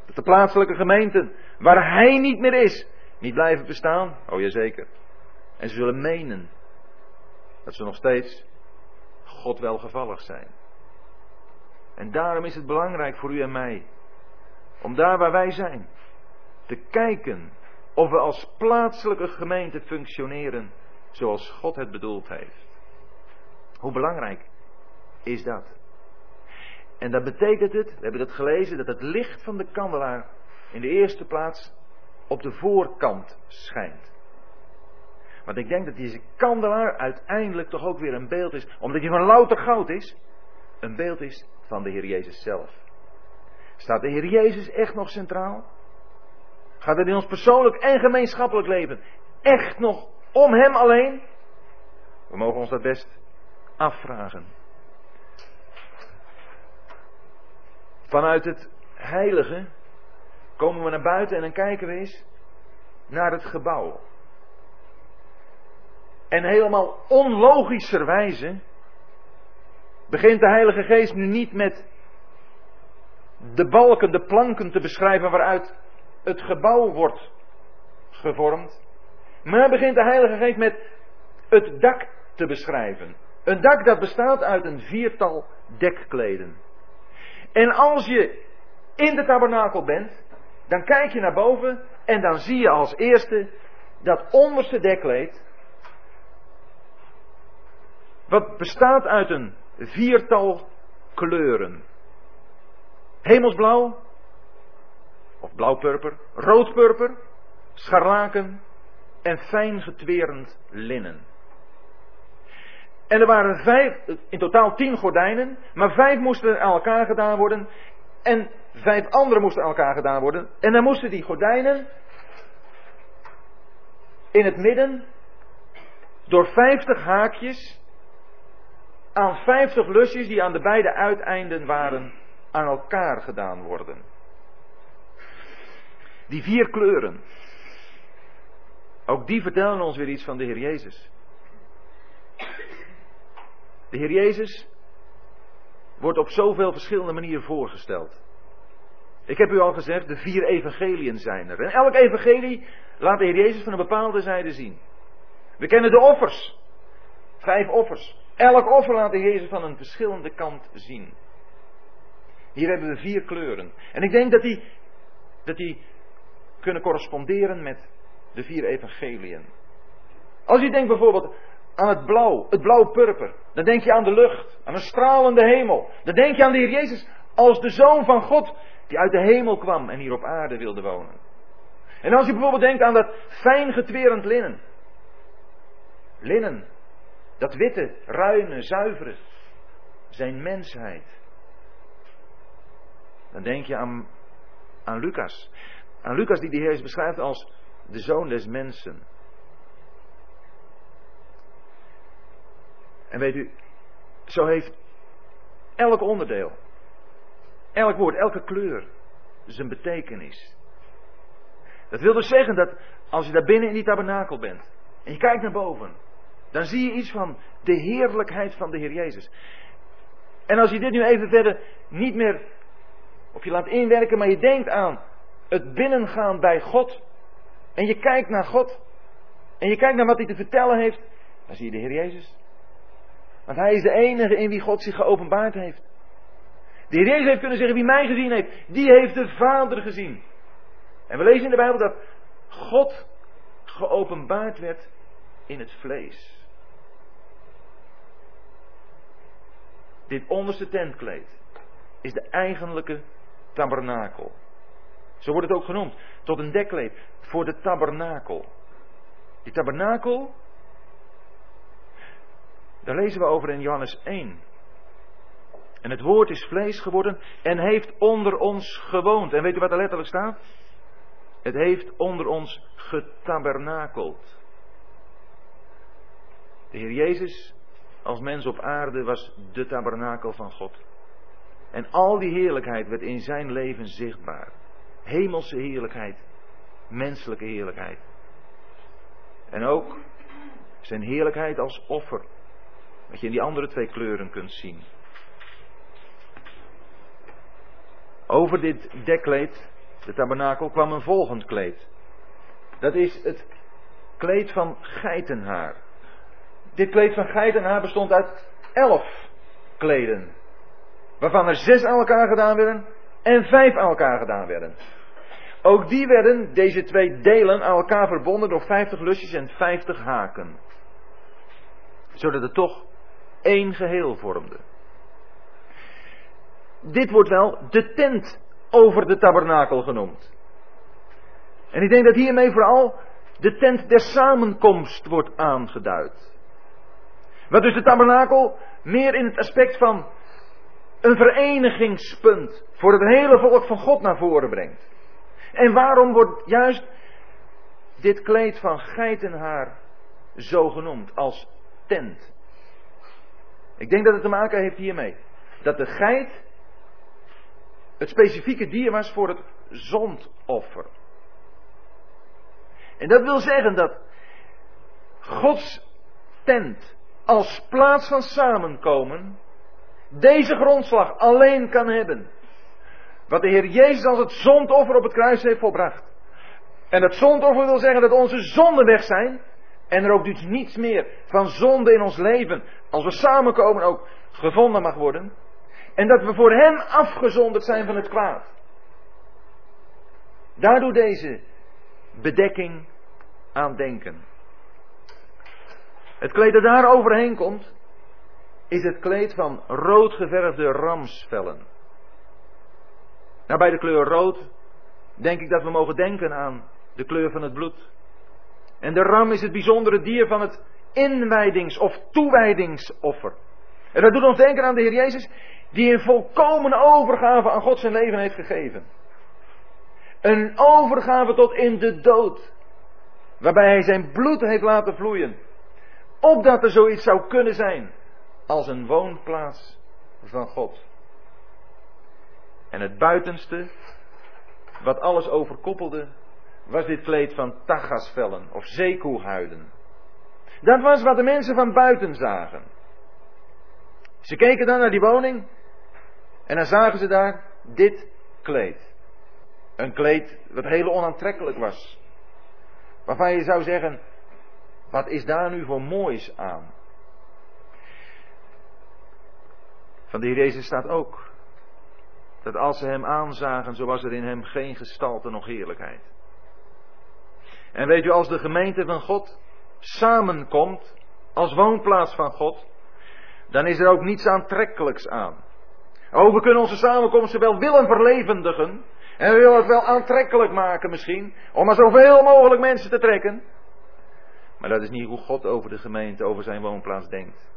A: Dat de plaatselijke gemeenten, waar Hij niet meer is, niet blijven bestaan? Oh jazeker. En ze zullen menen dat ze nog steeds God welgevallig zijn. En daarom is het belangrijk voor u en mij, om daar waar wij zijn, te kijken of we als plaatselijke gemeente functioneren zoals God het bedoeld heeft. Hoe belangrijk is dat? En dat betekent het, we hebben het gelezen, dat het licht van de kandelaar in de eerste plaats op de voorkant schijnt. Want ik denk dat deze kandelaar uiteindelijk toch ook weer een beeld is, omdat hij van louter goud is, een beeld is van de Heer Jezus zelf. Staat de Heer Jezus echt nog centraal? Gaat het in ons persoonlijk en gemeenschappelijk leven echt nog om Hem alleen? We mogen ons dat best afvragen. Vanuit het heilige komen we naar buiten en dan kijken we eens naar het gebouw. En helemaal onlogischerwijze begint de Heilige Geest nu niet met de balken, de planken te beschrijven waaruit het gebouw wordt gevormd. Maar begint de Heilige Geest met het dak te beschrijven. Een dak dat bestaat uit een viertal dekkleden. En als je in de tabernakel bent, dan kijk je naar boven en dan zie je als eerste dat onderste dekkleed, wat bestaat uit een viertal kleuren. Hemelsblauw, of blauwpurper, roodpurper, scharlaken en fijn getwerend linnen. En er waren vijf, in totaal tien gordijnen, maar vijf moesten aan elkaar gedaan worden. En vijf andere moesten aan elkaar gedaan worden. En dan moesten die gordijnen in het midden door 50 haakjes aan 50 lusjes die aan de beide uiteinden waren aan elkaar gedaan worden. Die vier kleuren. Ook die vertellen ons weer iets van de Heer Jezus. De Heer Jezus wordt op zoveel verschillende manieren voorgesteld. Ik heb u al gezegd, de vier evangeliën zijn er. En elk evangelie laat de Heer Jezus van een bepaalde zijde zien. We kennen de offers. Vijf offers. Elk offer laat de Jezus van een verschillende kant zien. Hier hebben we vier kleuren. En ik denk dat die, dat die kunnen corresponderen met de vier evangeliën. Als je denkt bijvoorbeeld aan het blauw, het blauw-purper, dan denk je aan de lucht, aan een stralende hemel. Dan denk je aan de Heer Jezus als de Zoon van God die uit de hemel kwam en hier op aarde wilde wonen. En als je bijvoorbeeld denkt aan dat fijn getwerend linnen. Linnen, dat witte, ruime, zuivere, zijn mensheid. Dan denk je aan, aan Lucas. Aan Lucas die de Heer beschrijft als de zoon des mensen. En weet u, zo heeft elk onderdeel, elk woord, elke kleur zijn betekenis. Dat wil dus zeggen dat als je daar binnen in die tabernakel bent en je kijkt naar boven, dan zie je iets van de heerlijkheid van de Heer Jezus. En als je dit nu even verder niet meer of je laat inwerken, maar je denkt aan het binnengaan bij God. En je kijkt naar God. En je kijkt naar wat hij te vertellen heeft. Dan zie je de Heer Jezus. Want hij is de enige in wie God zich geopenbaard heeft. De Heer Jezus heeft kunnen zeggen, wie mij gezien heeft, die heeft de Vader gezien. En we lezen in de Bijbel dat God geopenbaard werd in het vlees. Dit onderste tentkleed is de eigenlijke tabernakel. Zo wordt het ook genoemd. Tot een dekkleed voor de tabernakel. Die tabernakel, daar lezen we over in Johannes 1. En het woord is vlees geworden en heeft onder ons gewoond. En weet u wat er letterlijk staat? Het heeft onder ons getabernakeld. De Heer Jezus als mens op aarde was de tabernakel van God. En al die heerlijkheid werd in zijn leven zichtbaar. Hemelse heerlijkheid, menselijke heerlijkheid. En ook zijn heerlijkheid als offer. Wat je in die andere twee kleuren kunt zien. Over dit dekkleed, de tabernakel, kwam een volgend kleed. Dat is het kleed van geitenhaar. Dit kleed van geitenhaar bestond uit elf kleden. Waarvan er zes aan elkaar gedaan werden en vijf aan elkaar gedaan werden. Ook die werden, deze twee delen, aan elkaar verbonden door vijftig lusjes en vijftig haken. Zodat het toch één geheel vormde. Dit wordt wel de tent over de tabernakel genoemd. En ik denk dat hiermee vooral de tent der samenkomst wordt aangeduid. Wat dus de tabernakel meer in het aspect van een verenigingspunt voor het hele volk van God naar voren brengt. En waarom wordt juist dit kleed van geitenhaar zo genoemd als tent? Ik denk dat het te maken heeft hiermee. Dat de geit het specifieke dier was voor het zondoffer. En dat wil zeggen dat Gods tent als plaats van samenkomen deze grondslag alleen kan hebben. Wat de Heer Jezus als het zondoffer op het kruis heeft volbracht. En het zondoffer wil zeggen dat onze zonden weg zijn. En er ook dus niets meer van zonde in ons leven, als we samenkomen, ook gevonden mag worden. En dat we voor Hem afgezonderd zijn van het kwaad. Daar doet deze bedekking aan denken. Het kleed dat daar overheen komt, is het kleed van rood geverfde ramsvellen. Nou, bij de kleur rood denk ik dat we mogen denken aan de kleur van het bloed. En de ram is het bijzondere dier van het inwijdings- of toewijdingsoffer. En dat doet ons denken aan de Heer Jezus, die een volkomen overgave aan God zijn leven heeft gegeven. Een overgave tot in de dood, waarbij hij zijn bloed heeft laten vloeien Opdat er zoiets zou kunnen zijn als een woonplaats van God. En het buitenste, wat alles overkoppelde, was dit kleed van tagasvellen of zeekoehuiden. Dat was wat de mensen van buiten zagen. Ze keken dan naar die woning en dan zagen ze daar dit kleed. Een kleed wat heel onaantrekkelijk was. Waarvan je zou zeggen, wat is daar nu voor moois aan? Van de Heer staat ook dat als ze hem aanzagen, zo was er in hem geen gestalte nog heerlijkheid. En weet u, als de gemeente van God samenkomt als woonplaats van God, dan is er ook niets aantrekkelijks aan. Oh, we kunnen onze samenkomsten wel willen verlevendigen. En we willen het wel aantrekkelijk maken misschien. Om maar zoveel mogelijk mensen te trekken. Maar dat is niet hoe God over de gemeente, over zijn woonplaats denkt.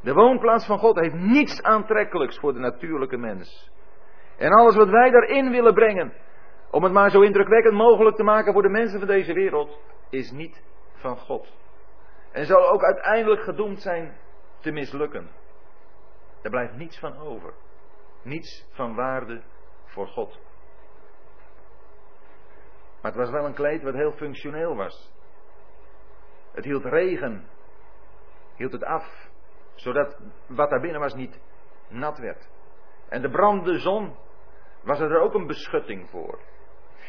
A: De woonplaats van God heeft niets aantrekkelijks voor de natuurlijke mens. En alles wat wij daarin willen brengen, om het maar zo indrukwekkend mogelijk te maken voor de mensen van deze wereld, is niet van God. En zal ook uiteindelijk gedoemd zijn te mislukken. Er blijft niets van over. Niets van waarde voor God. Maar het was wel een kleed wat heel functioneel was. Het hield regen, hield het af, zodat wat daar binnen was niet nat werd. En de brandende zon was er ook een beschutting voor.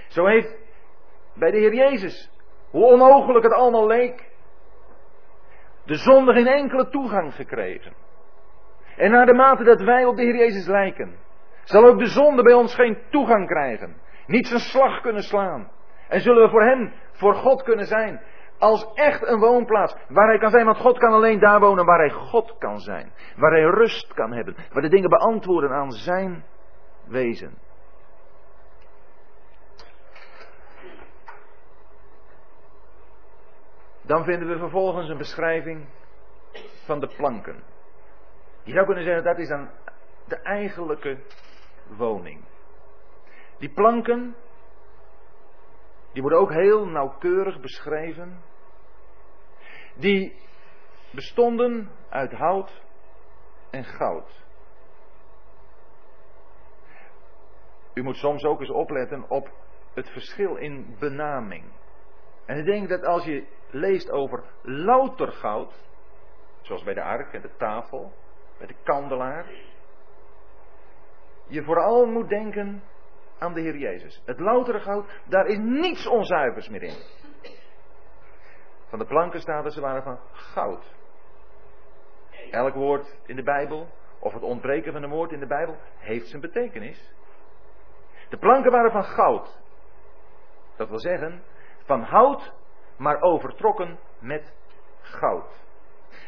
A: Zo heeft bij de Heer Jezus, hoe onmogelijk het allemaal leek, de zonde geen enkele toegang gekregen. En naar de mate dat wij op de Heer Jezus lijken, zal ook de zonde bij ons geen toegang krijgen. Niet zijn slag kunnen slaan. En zullen we voor Hem, voor God kunnen zijn. Als echt een woonplaats waar Hij kan zijn. Want God kan alleen daar wonen waar Hij God kan zijn. Waar Hij rust kan hebben. Waar de dingen beantwoorden aan Zijn wezen. Dan vinden we vervolgens een beschrijving van de planken. Je zou kunnen zeggen dat is dan de eigenlijke woning. Die planken, die worden ook heel nauwkeurig beschreven. Die bestonden uit hout en goud. U moet soms ook eens opletten op het verschil in benaming. En ik denk dat als je leest over louter goud, zoals bij de ark en de tafel, bij de kandelaar, je vooral moet denken aan de Heer Jezus. Het loutere goud, daar is niets onzuivers meer in. Van de planken staat dat ze waren van goud. Elk woord in de Bijbel, of het ontbreken van een woord in de Bijbel, heeft zijn betekenis. De planken waren van goud. Dat wil zeggen, van hout, maar overtrokken met goud.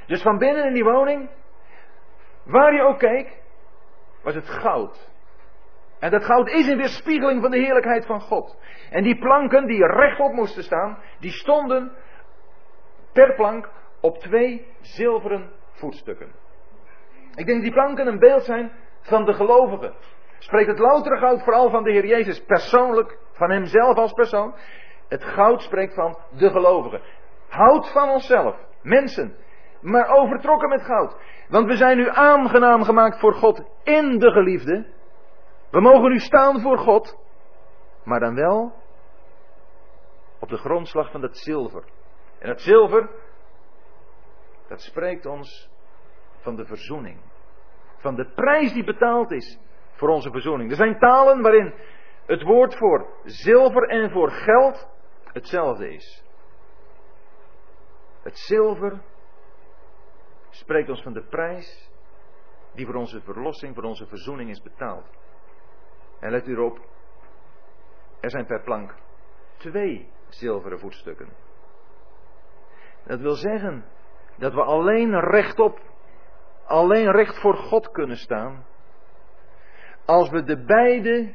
A: Dus van binnen in die woning, waar je ook keek, was het goud. En dat goud is een weerspiegeling van de heerlijkheid van God. En die planken die rechtop moesten staan, die stonden per plank op twee zilveren voetstukken. Ik denk die planken een beeld zijn van de gelovigen. Spreekt het loutere goud vooral van de Heer Jezus persoonlijk, van Hemzelf als persoon. Het goud spreekt van de gelovigen. Houd van onszelf, mensen, maar overtrokken met goud. Want we zijn nu aangenaam gemaakt voor God in de geliefde. We mogen nu staan voor God, maar dan wel op de grondslag van dat zilver. En dat zilver, dat spreekt ons van de verzoening. Van de prijs die betaald is voor onze verzoening. Er zijn talen waarin het woord voor zilver en voor geld hetzelfde is. Het zilver spreekt ons van de prijs die voor onze verlossing, voor onze verzoening is betaald. En let u erop, er zijn per plank twee zilveren voetstukken. Dat wil zeggen dat we alleen rechtop, alleen recht voor God kunnen staan, als we de beide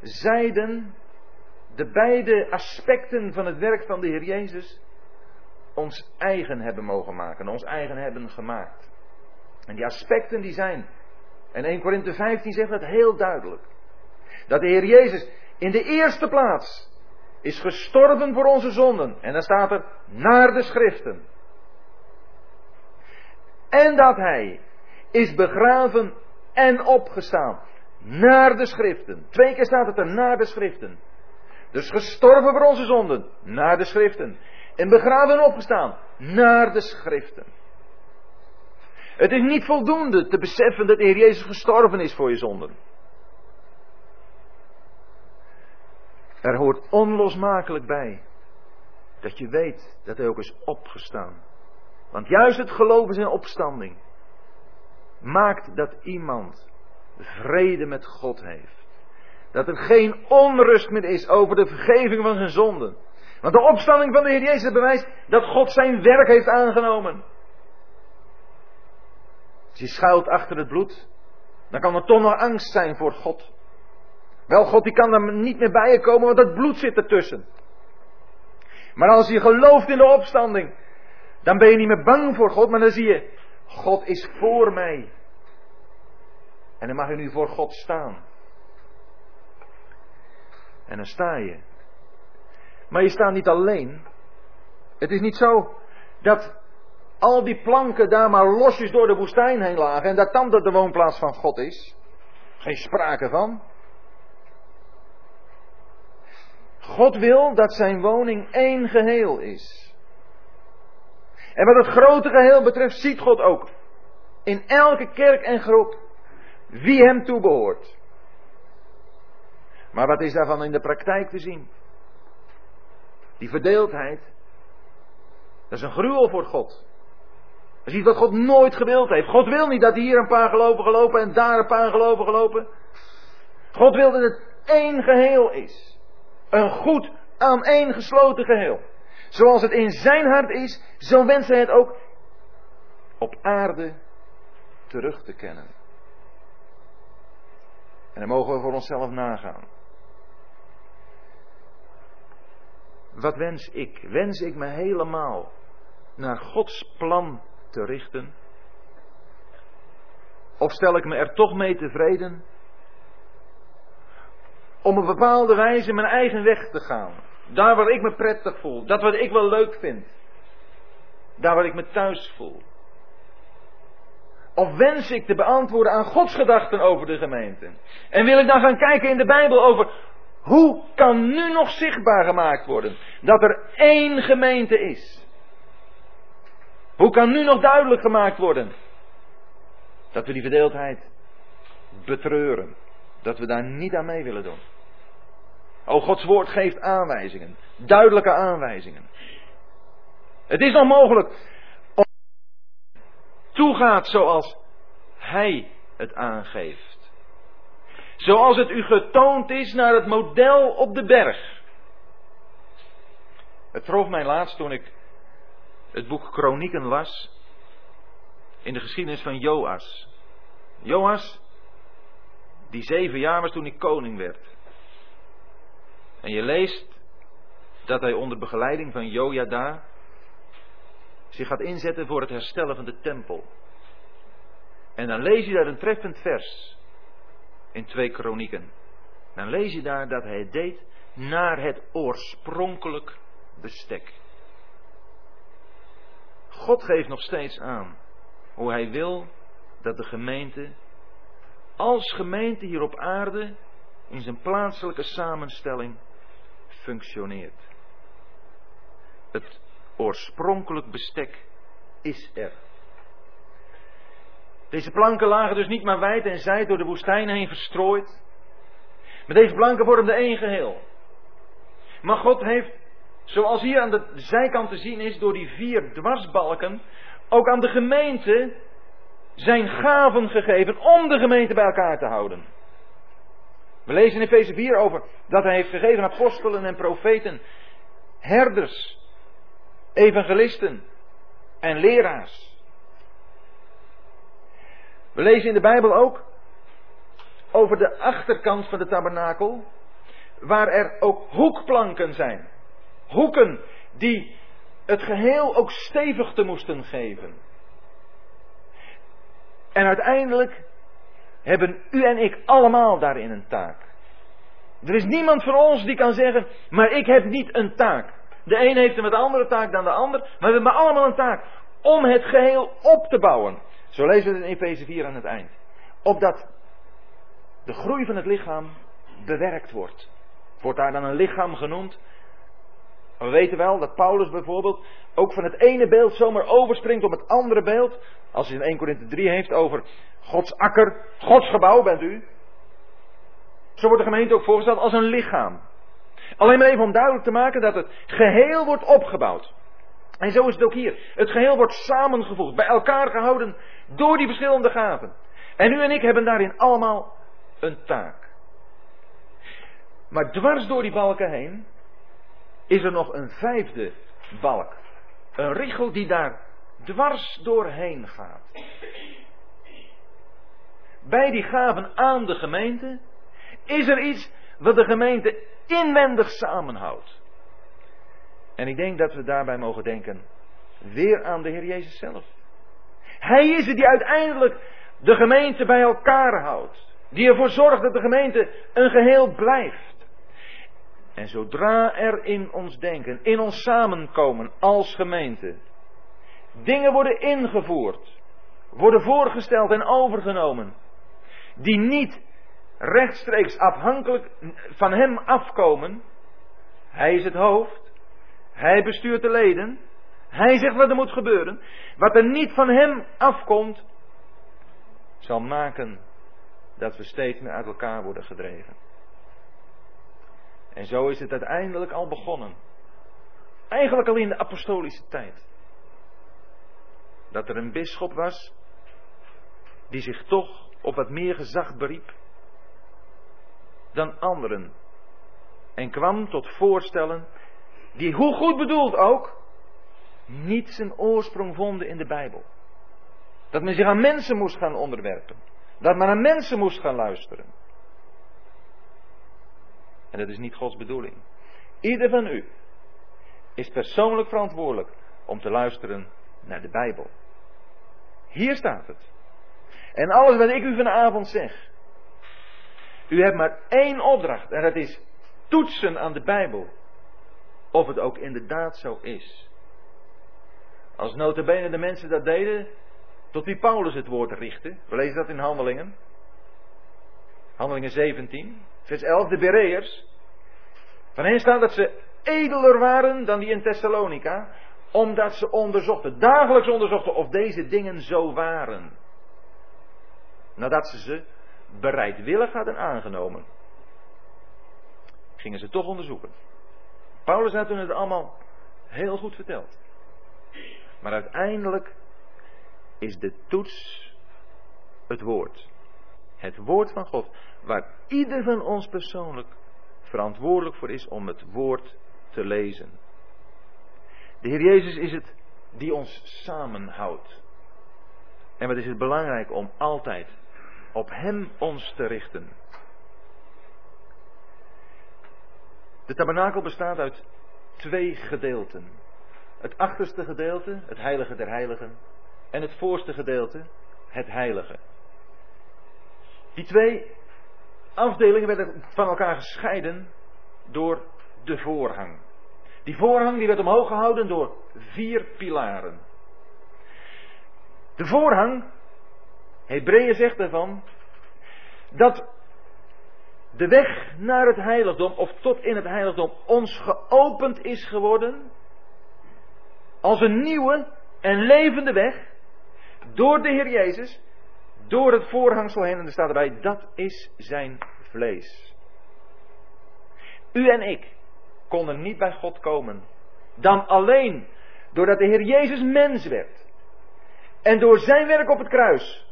A: zijden, de beide aspecten van het werk van de Heer Jezus, ons eigen hebben mogen maken, ons eigen hebben gemaakt. En die aspecten die zijn, en 1 Korinthe 15 zegt dat heel duidelijk. Dat de Heer Jezus in de eerste plaats is gestorven voor onze zonden. En dan staat er naar de schriften. En dat hij is begraven en opgestaan. Naar de schriften. Twee keer staat het er naar de schriften. Dus gestorven voor onze zonden. Naar de schriften. En begraven en opgestaan. Naar de schriften. Het is niet voldoende te beseffen dat de Heer Jezus gestorven is voor je zonden. Er hoort onlosmakelijk bij dat je weet dat hij ook is opgestaan. Want juist het geloof in zijn opstanding maakt dat iemand vrede met God heeft. Dat er geen onrust meer is over de vergeving van zijn zonden. Want de opstanding van de Heer Jezus bewijst dat God zijn werk heeft aangenomen. Als je schuilt achter het bloed, dan kan er toch nog angst zijn voor God. Wel, God die kan er niet meer bij je komen, want het bloed zit ertussen. Maar als je gelooft in de opstanding, dan ben je niet meer bang voor God, maar dan zie je, God is voor mij. En dan mag je nu voor God staan. En dan sta je. Maar je staat niet alleen. Het is niet zo dat al die planken daar maar losjes door de woestijn heen lagen en dat dan de woonplaats van God is. Geen sprake van. God wil dat zijn woning één geheel is. En wat het grote geheel betreft ziet God ook in elke kerk en groep wie hem toebehoort. Maar wat is daarvan in de praktijk te zien? Die verdeeldheid, dat is een gruwel voor God. Dat is iets wat God nooit gewild heeft. God wil niet dat hier een paar gelovigen lopen en daar een paar gelovigen lopen. God wil dat het één geheel is. Een goed aan één gesloten geheel. Zoals het in zijn hart is, zo wenst hij het ook op aarde terug te kennen. En dan mogen we voor onszelf nagaan. Wat wens ik? Wens ik me helemaal naar Gods plan te richten? Of stel ik me er toch mee tevreden om een bepaalde wijze mijn eigen weg te gaan? Daar waar ik me prettig voel, dat wat ik wel leuk vind, daar waar ik me thuis voel. Of wens ik te beantwoorden aan Gods gedachten over de gemeente? En wil ik dan gaan kijken in de Bijbel over hoe kan nu nog zichtbaar gemaakt worden dat er één gemeente is? Hoe kan nu nog duidelijk gemaakt worden dat we die verdeeldheid betreuren? Dat we daar niet aan mee willen doen. O, Gods woord geeft aanwijzingen, duidelijke aanwijzingen. Het is nog mogelijk om toegaat zoals Hij het aangeeft. Zoals het u getoond is naar het model op de berg. Het trof mij laatst toen ik het boek Kronieken las. In de geschiedenis van Joas. Joas, die zeven jaar was toen hij koning werd. En je leest dat hij onder begeleiding van Jojada zich gaat inzetten voor het herstellen van de tempel. En dan lees je daar een treffend vers in twee kronieken. Dan lees je daar dat hij het deed naar het oorspronkelijk bestek. God geeft nog steeds aan hoe hij wil dat de gemeente, als gemeente hier op aarde, in zijn plaatselijke samenstelling functioneert. Het oorspronkelijk bestek is er. Deze planken lagen dus niet maar wijd en zijd door de woestijn heen verstrooid. Maar deze planken vormden één geheel. Maar God heeft, zoals hier aan de zijkant te zien is, door die vier dwarsbalken, ook aan de gemeente zijn gaven gegeven om de gemeente bij elkaar te houden. We lezen in Efeze 4 over dat hij heeft gegeven apostelen en profeten, herders, evangelisten en leraars. We lezen in de Bijbel ook over de achterkant van de tabernakel, waar er ook hoekplanken zijn. Hoeken die het geheel ook stevig te moesten geven. En uiteindelijk hebben u en ik allemaal daarin een taak. Er is niemand van ons die kan zeggen, maar ik heb niet een taak. De een heeft een andere taak dan de ander, maar we hebben allemaal een taak om het geheel op te bouwen. Zo lezen we het in Efeze 4 aan het eind. Opdat de groei van het lichaam bewerkt wordt. Wordt daar dan een lichaam genoemd? We weten wel dat Paulus bijvoorbeeld ook van het ene beeld zomaar overspringt op het andere beeld. Als hij in 1 Korinthe 3 heeft over Gods akker, Gods gebouw bent u. Zo wordt de gemeente ook voorgesteld als een lichaam. Alleen maar even om duidelijk te maken dat het geheel wordt opgebouwd. En zo is het ook hier. Het geheel wordt samengevoegd, bij elkaar gehouden door die verschillende gaven. En u en ik hebben daarin allemaal een taak. Maar dwars door die balken heen is er nog een vijfde balk. Een richel die daar dwars doorheen gaat. Bij die gaven aan de gemeente is er iets wat de gemeente inwendig samenhoudt. En ik denk dat we daarbij mogen denken weer aan de Heer Jezus zelf. Hij is het die uiteindelijk de gemeente bij elkaar houdt. Die ervoor zorgt dat de gemeente een geheel blijft. En zodra er in ons denken, in ons samenkomen als gemeente, dingen worden ingevoerd, worden voorgesteld en overgenomen, die niet rechtstreeks afhankelijk van hem afkomen. Hij is het hoofd. Hij bestuurt de leden. Hij zegt wat er moet gebeuren. Wat er niet van hem afkomt, zal maken dat we steeds meer uit elkaar worden gedreven. En zo is het uiteindelijk al begonnen. Eigenlijk al in de apostolische tijd. Dat er een bisschop was die zich toch op wat meer gezag beriep dan anderen. En kwam tot voorstellen die, hoe goed bedoeld ook, niet zijn oorsprong vonden in de Bijbel. Dat men zich aan mensen moest gaan onderwerpen. Dat men aan mensen moest gaan luisteren. En dat is niet Gods bedoeling. Ieder van u is persoonlijk verantwoordelijk om te luisteren naar de Bijbel. Hier staat het. En alles wat ik u vanavond zeg, u hebt maar één opdracht en dat is toetsen aan de Bijbel of het ook inderdaad zo is. Als notabene de mensen dat deden, tot wie Paulus het woord richtte. We lezen dat in Handelingen. Handelingen 17, vers 11, de Bereërs. Van hen staat dat ze edeler waren dan die in Thessalonica, omdat ze onderzochten, dagelijks onderzochten of deze dingen zo waren. Nadat ze ze bereidwillig hadden aangenomen, gingen ze toch onderzoeken. Paulus had hun het allemaal heel goed verteld. Maar uiteindelijk is de toets het woord. Het woord van God, waar ieder van ons persoonlijk verantwoordelijk voor is om het woord te lezen. De Heer Jezus is het die ons samenhoudt. En wat is het belangrijk om altijd op Hem ons te richten. De tabernakel bestaat uit twee gedeelten. Het achterste gedeelte, het heilige der heiligen, en het voorste gedeelte, het heilige. Die twee afdelingen werden van elkaar gescheiden door de voorhang. Die voorhang die werd omhoog gehouden door vier pilaren. De voorhang Hebreeën zegt ervan dat de weg naar het heiligdom of tot in het heiligdom ons geopend is geworden als een nieuwe en levende weg door de Heer Jezus, door het voorhangsel heen en er staat erbij, dat is zijn vlees. U en ik konden niet bij God komen dan alleen doordat de Heer Jezus mens werd en door zijn werk op het kruis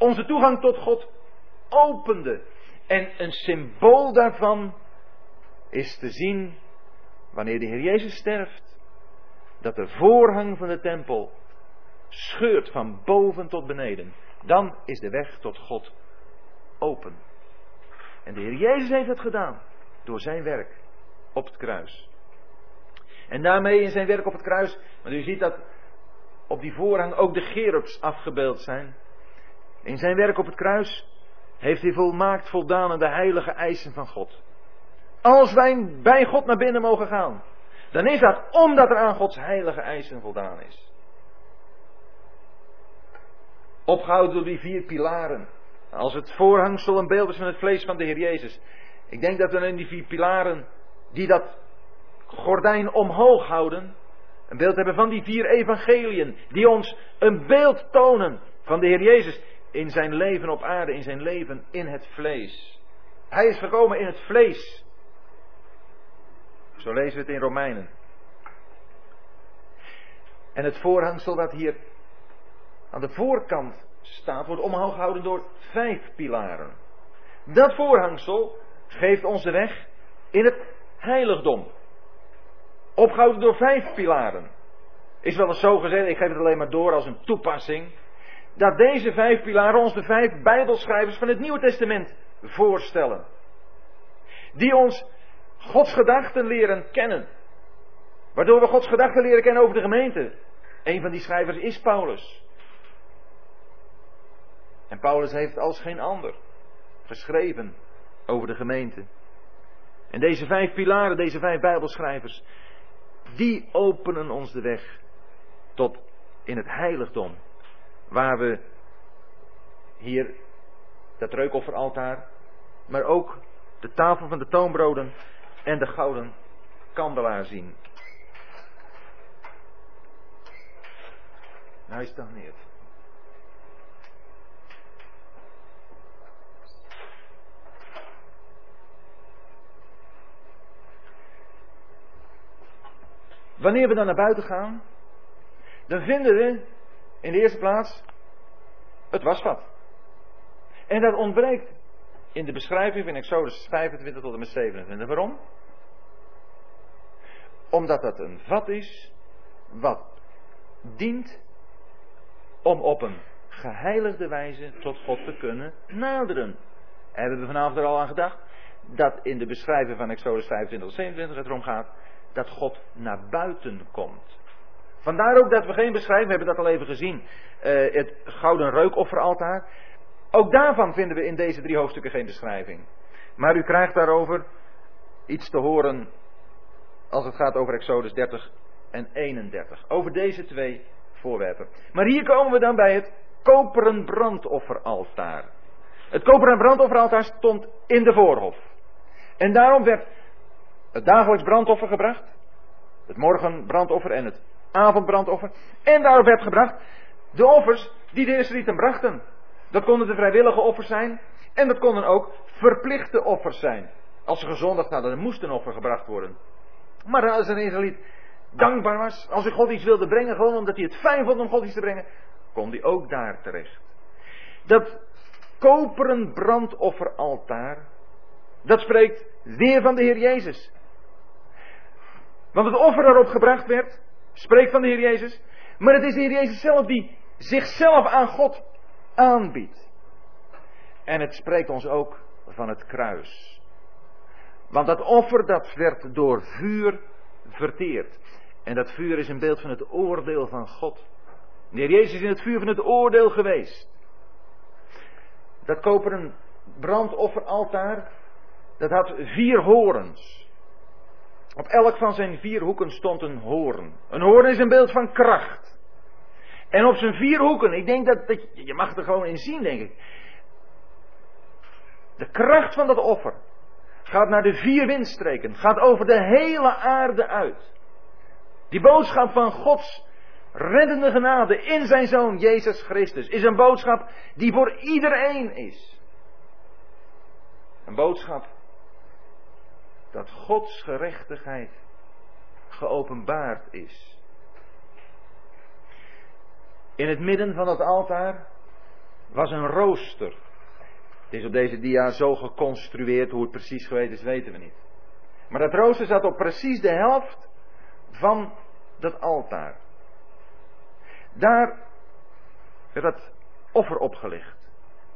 A: onze toegang tot God opende. En een symbool daarvan is te zien wanneer de Heer Jezus sterft, dat de voorhang van de tempel scheurt van boven tot beneden. Dan is de weg tot God open. En de Heer Jezus heeft het gedaan door zijn werk op het kruis. En daarmee in zijn werk op het kruis, want u ziet dat op die voorhang ook de gerubs afgebeeld zijn. In zijn werk op het kruis heeft hij volmaakt voldaan aan de heilige eisen van God. Als wij bij God naar binnen mogen gaan, dan is dat omdat er aan Gods heilige eisen voldaan is. Opgehouden door die vier pilaren. Als het voorhangsel een beeld is van het vlees van de Heer Jezus. Ik denk dat we in die vier pilaren die dat gordijn omhoog houden, een beeld hebben van die vier evangeliën, die ons een beeld tonen van de Heer Jezus in zijn leven op aarde, in zijn leven in het vlees. Hij is gekomen in het vlees. Zo lezen we het in Romeinen. En het voorhangsel dat hier aan de voorkant staat, wordt omhoog gehouden door vijf pilaren. Dat voorhangsel geeft ons de weg in het heiligdom. Opgehouden door vijf pilaren. Is wel eens zo gezegd, ik geef het alleen maar door als een toepassing. Dat deze vijf pilaren ons de vijf Bijbelschrijvers van het Nieuwe Testament voorstellen. Die ons Gods gedachten leren kennen. Waardoor we Gods gedachten leren kennen over de gemeente. Een van die schrijvers is Paulus. En Paulus heeft als geen ander geschreven over de gemeente. En deze vijf pilaren, deze vijf Bijbelschrijvers, die openen ons de weg tot in het heiligdom. Waar we hier dat reukofferaltaar, maar ook de tafel van de toonbroden en de gouden kandelaar zien. Hij stagneert. Wanneer we dan naar buiten gaan, dan vinden we in de eerste plaats het wasvat. En dat ontbreekt in de beschrijving van Exodus 25 tot en met 27. Waarom? Omdat dat een vat is wat dient om op een geheiligde wijze tot God te kunnen naderen. Hebben we vanavond er al aan gedacht dat in de beschrijving van Exodus 25 tot 27 het erom gaat dat God naar buiten komt. Vandaar ook dat we geen beschrijving, hebben dat al even gezien, uh, het gouden reukofferaltaar. Ook daarvan vinden we in deze drie hoofdstukken geen beschrijving. Maar u krijgt daarover iets te horen als het gaat over Exodus 30 en 31. Over deze twee voorwerpen. Maar hier komen we dan bij het koperen brandofferaltaar. Het koperen brandofferaltaar stond in de voorhof. En daarom werd het dagelijks brandoffer gebracht. Het morgenbrandoffer en het avondbrandoffer. En daarop werd gebracht de offers die de Israëlieten brachten. Dat konden de vrijwillige offers zijn. En dat konden ook verplichte offers zijn. Als ze gezondigd hadden, dan moest een offer gebracht worden. Maar als een Israëliet dankbaar was, als hij God iets wilde brengen, gewoon omdat hij het fijn vond om God iets te brengen, kon hij ook daar terecht. Dat koperen brandofferaltaar, dat spreekt weer van de Heer Jezus. Want het offer daarop gebracht werd, spreekt van de Heer Jezus. Maar het is de Heer Jezus zelf die zichzelf aan God aanbiedt. En het spreekt ons ook van het kruis. Want dat offer dat werd door vuur verteerd. En dat vuur is een beeld van het oordeel van God. De Heer Jezus is in het vuur van het oordeel geweest. Dat koperen brandofferaltaar, dat had vier horens. Op elk van zijn vier hoeken stond een hoorn. Een hoorn is een beeld van kracht. En op zijn vier hoeken, ik denk dat, dat je mag er gewoon in zien, denk ik. De kracht van dat offer gaat naar de vier windstreken, gaat over de hele aarde uit. Die boodschap van Gods reddende genade in zijn zoon Jezus Christus is een boodschap die voor iedereen is. Een boodschap dat Gods gerechtigheid geopenbaard is. In het midden van dat altaar was een rooster. Het is op deze dia zo geconstrueerd, hoe het precies geweest is, weten we niet. Maar dat rooster zat op precies de helft van dat altaar. Daar werd het offer opgelegd.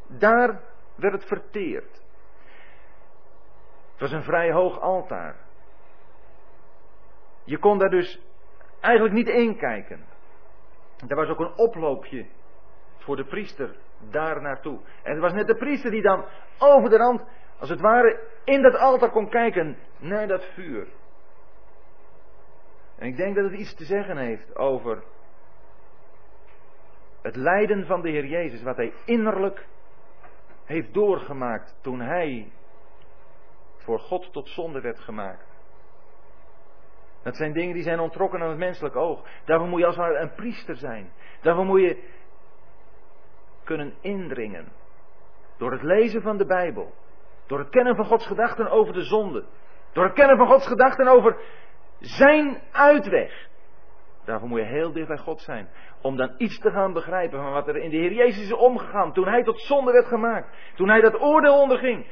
A: Daar werd het verteerd. Was een vrij hoog altaar. Je kon daar dus eigenlijk niet in kijken. Er was ook een oploopje voor de priester daar naartoe. En het was net de priester die dan over de rand, als het ware, in dat altaar kon kijken naar dat vuur. En ik denk dat het iets te zeggen heeft over Het lijden van de Heer Jezus, wat hij innerlijk heeft doorgemaakt toen hij voor God tot zonde werd gemaakt. Dat zijn dingen die zijn ontrokken aan het menselijk oog. Daarvoor moet je als een priester zijn. Daarvoor moet je kunnen indringen. Door het lezen van de Bijbel. Door het kennen van Gods gedachten over de zonde. Door het kennen van Gods gedachten over zijn uitweg. Daarvoor moet je heel dicht bij God zijn. Om dan iets te gaan begrijpen van wat er in de Heer Jezus is omgegaan. Toen hij tot zonde werd gemaakt. Toen hij dat oordeel onderging.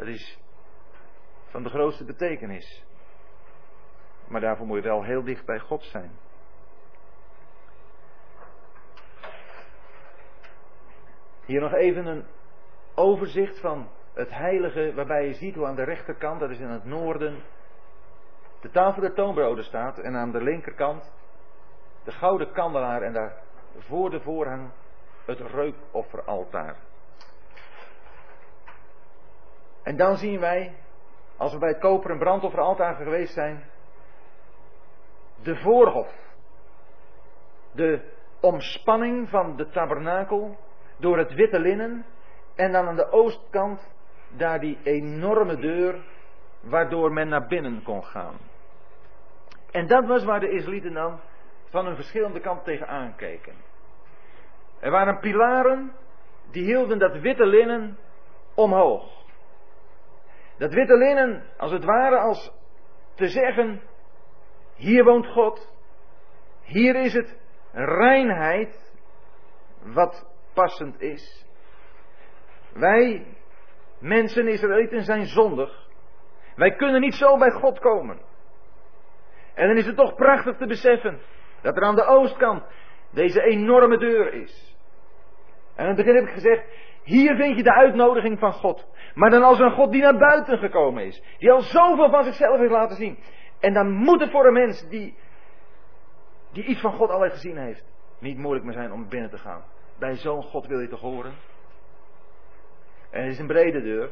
A: Dat is van de grootste betekenis. Maar daarvoor moet je wel heel dicht bij God zijn. Hier nog even een overzicht van het heilige, waarbij je ziet hoe aan de rechterkant, dat is in het noorden, de tafel der toonbroden staat en aan de linkerkant de gouden kandelaar en daar voor de voorhang het reukofferaltaar. En dan zien wij, als we bij het koperen brandofferaltaar geweest zijn, de voorhof. De omspanning van de tabernakel door het witte linnen en dan aan de oostkant daar die enorme deur waardoor men naar binnen kon gaan. En dat was waar de Israëlieten dan van een verschillende kant tegenaan keken. Er waren pilaren die hielden dat witte linnen omhoog. Dat witte linnen, als het ware, als te zeggen: hier woont God, hier is het reinheid wat passend is. Wij, mensen Israëlieten, zijn zondig. Wij kunnen niet zo bij God komen. En dan is het toch prachtig te beseffen dat er aan de oostkant deze enorme deur is. En aan het begin heb ik gezegd, hier vind je de uitnodiging van God. Maar dan als een God die naar buiten gekomen is. Die al zoveel van zichzelf heeft laten zien. En dan moet het voor een mens die, die iets van God al gezien heeft, niet moeilijk meer zijn om binnen te gaan. Bij zo'n God wil je toch horen? En het is een brede deur.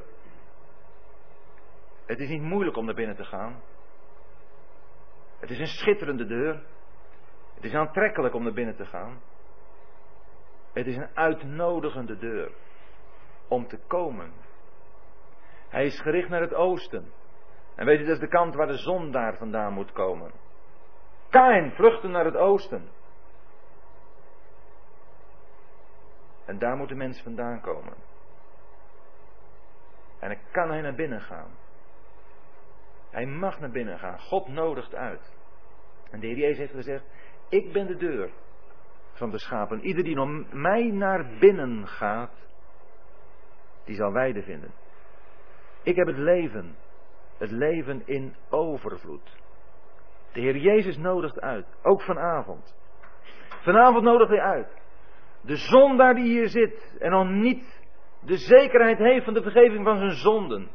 A: Het is niet moeilijk om naar binnen te gaan. Het is een schitterende deur. Het is aantrekkelijk om naar binnen te gaan. Het is een uitnodigende deur om te komen. Hij is gericht naar het oosten. En weet u, dat is de kant waar de zon daar vandaan moet komen. Kain vluchtte naar het oosten. En daar moet de mens vandaan komen. En dan kan hij naar binnen gaan. Hij mag naar binnen gaan. God nodigt uit. En de Heer Jezus heeft gezegd: Ik ben de deur van de schapen. Ieder die om mij naar binnen gaat, die zal weide vinden. Ik heb het leven. Het leven in overvloed. De Heer Jezus nodigt uit. Ook vanavond. Vanavond nodigt hij uit. De zondaar die hier zit en nog niet de zekerheid heeft van de vergeving van zijn zonden.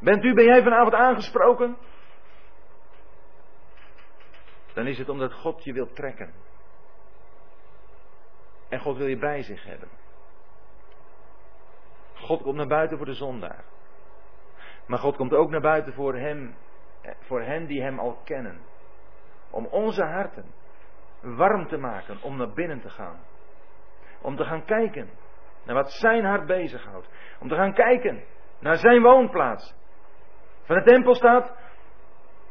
A: Bent u, ben jij vanavond aangesproken? Dan is het omdat God je wil trekken. En God wil je bij zich hebben. God komt naar buiten voor de zondaar. Maar God komt ook naar buiten voor hem, voor hen die hem al kennen. Om onze harten warm te maken om naar binnen te gaan. Om te gaan kijken naar wat zijn hart bezighoudt. Om te gaan kijken naar zijn woonplaats. Van de tempel staat,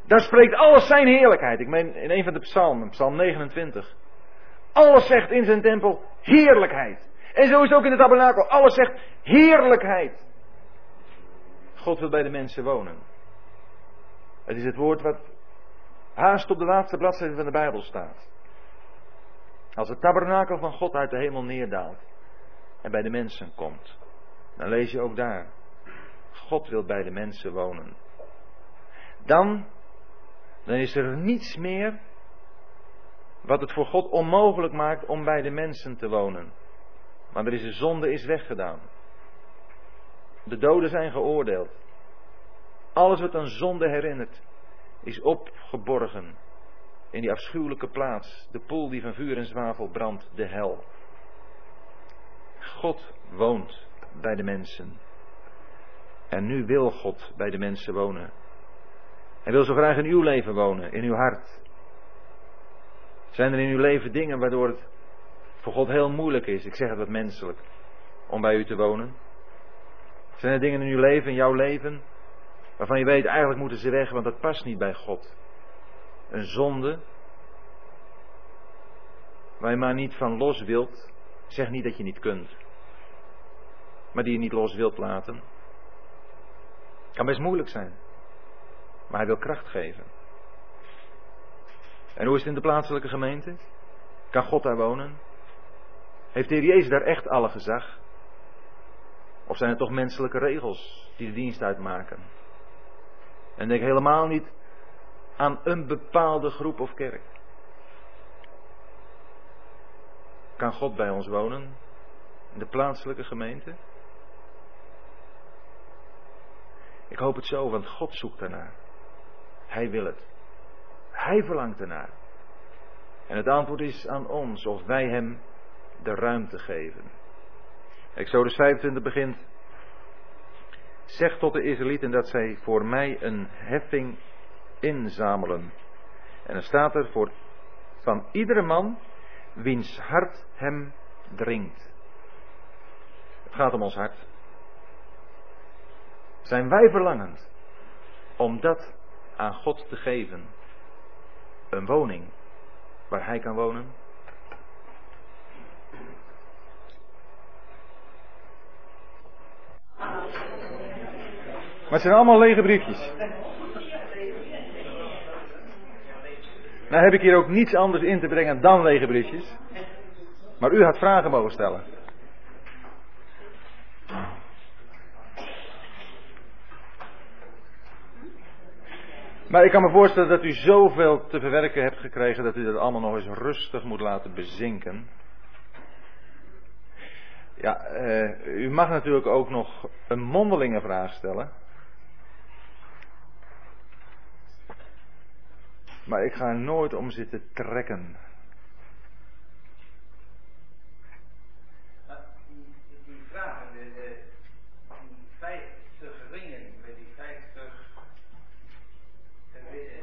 A: daar spreekt alles zijn heerlijkheid. Ik meen in een van de psalmen, psalm 29. Alles zegt in zijn tempel heerlijkheid. En zo is het ook in de tabernakel. Alles zegt heerlijkheid. God wil bij de mensen wonen. Het is het woord wat haast op de laatste bladzijde van de Bijbel staat. Als het tabernakel van God uit de hemel neerdaalt en bij de mensen komt, dan lees je ook daar. God wil bij de mensen wonen. Dan, dan is er niets meer wat het voor God onmogelijk maakt om bij de mensen te wonen. Want er is de zonde is weggedaan. De doden zijn geoordeeld. Alles wat aan zonde herinnert, is opgeborgen in die afschuwelijke plaats, de poel die van vuur en zwavel brandt, de hel. God woont bij de mensen. En nu wil God bij de mensen wonen. Hij wil zo graag in uw leven wonen, in uw hart. Zijn er in uw leven dingen waardoor het voor God heel moeilijk is, ik zeg het wat menselijk, om bij u te wonen? Zijn er dingen in uw leven, in jouw leven, waarvan je weet eigenlijk moeten ze weg, want dat past niet bij God? Een zonde, waar je maar niet van los wilt, zeg niet dat je niet kunt, maar die je niet los wilt laten. Kan best moeilijk zijn, maar hij wil kracht geven. En hoe is het in de plaatselijke gemeente? Kan God daar wonen? Heeft de Heer Jezus daar echt alle gezag? Of zijn het toch menselijke regels die de dienst uitmaken? En denk helemaal niet aan een bepaalde groep of kerk. Kan God bij ons wonen? In de plaatselijke gemeente? Ik hoop het zo, want God zoekt daarnaar. Hij wil het. Hij verlangt ernaar. En het antwoord is aan ons of wij hem de ruimte geven. Exodus 25 begint. Zeg tot de Israëlieten dat zij voor mij een heffing inzamelen. En dan staat er voor van iedere man wiens hart hem dringt. Het gaat om ons hart. Zijn wij verlangend om dat aan God te geven? Een woning waar hij kan wonen? Maar het zijn allemaal lege briefjes. Nou heb ik hier ook niets anders in te brengen dan lege briefjes. Maar u had vragen mogen stellen. Maar ik kan me voorstellen dat u zoveel te verwerken hebt gekregen dat u dat allemaal nog eens rustig moet laten bezinken. Ja, uh, u mag natuurlijk ook nog een mondelinge vraag stellen. Maar ik ga er nooit om zitten trekken.
B: Die, vragen, de, de, die 50 ringen met die 50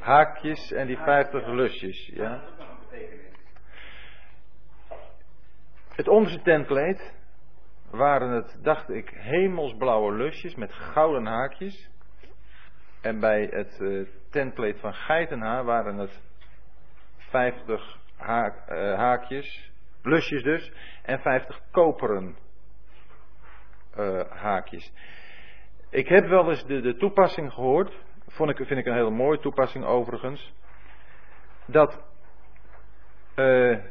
A: haakjes en die 50 lusjes. Ja. Het onderste tentkleed waren het, dacht ik, hemelsblauwe lusjes met gouden haakjes. En bij het uh, tentkleed van geitenhaar waren het 50 haak, uh, haakjes, lusjes dus, en 50 koperen uh, haakjes. Ik heb wel eens de, de toepassing gehoord, vond ik, vind ik een hele mooie toepassing overigens, dat het,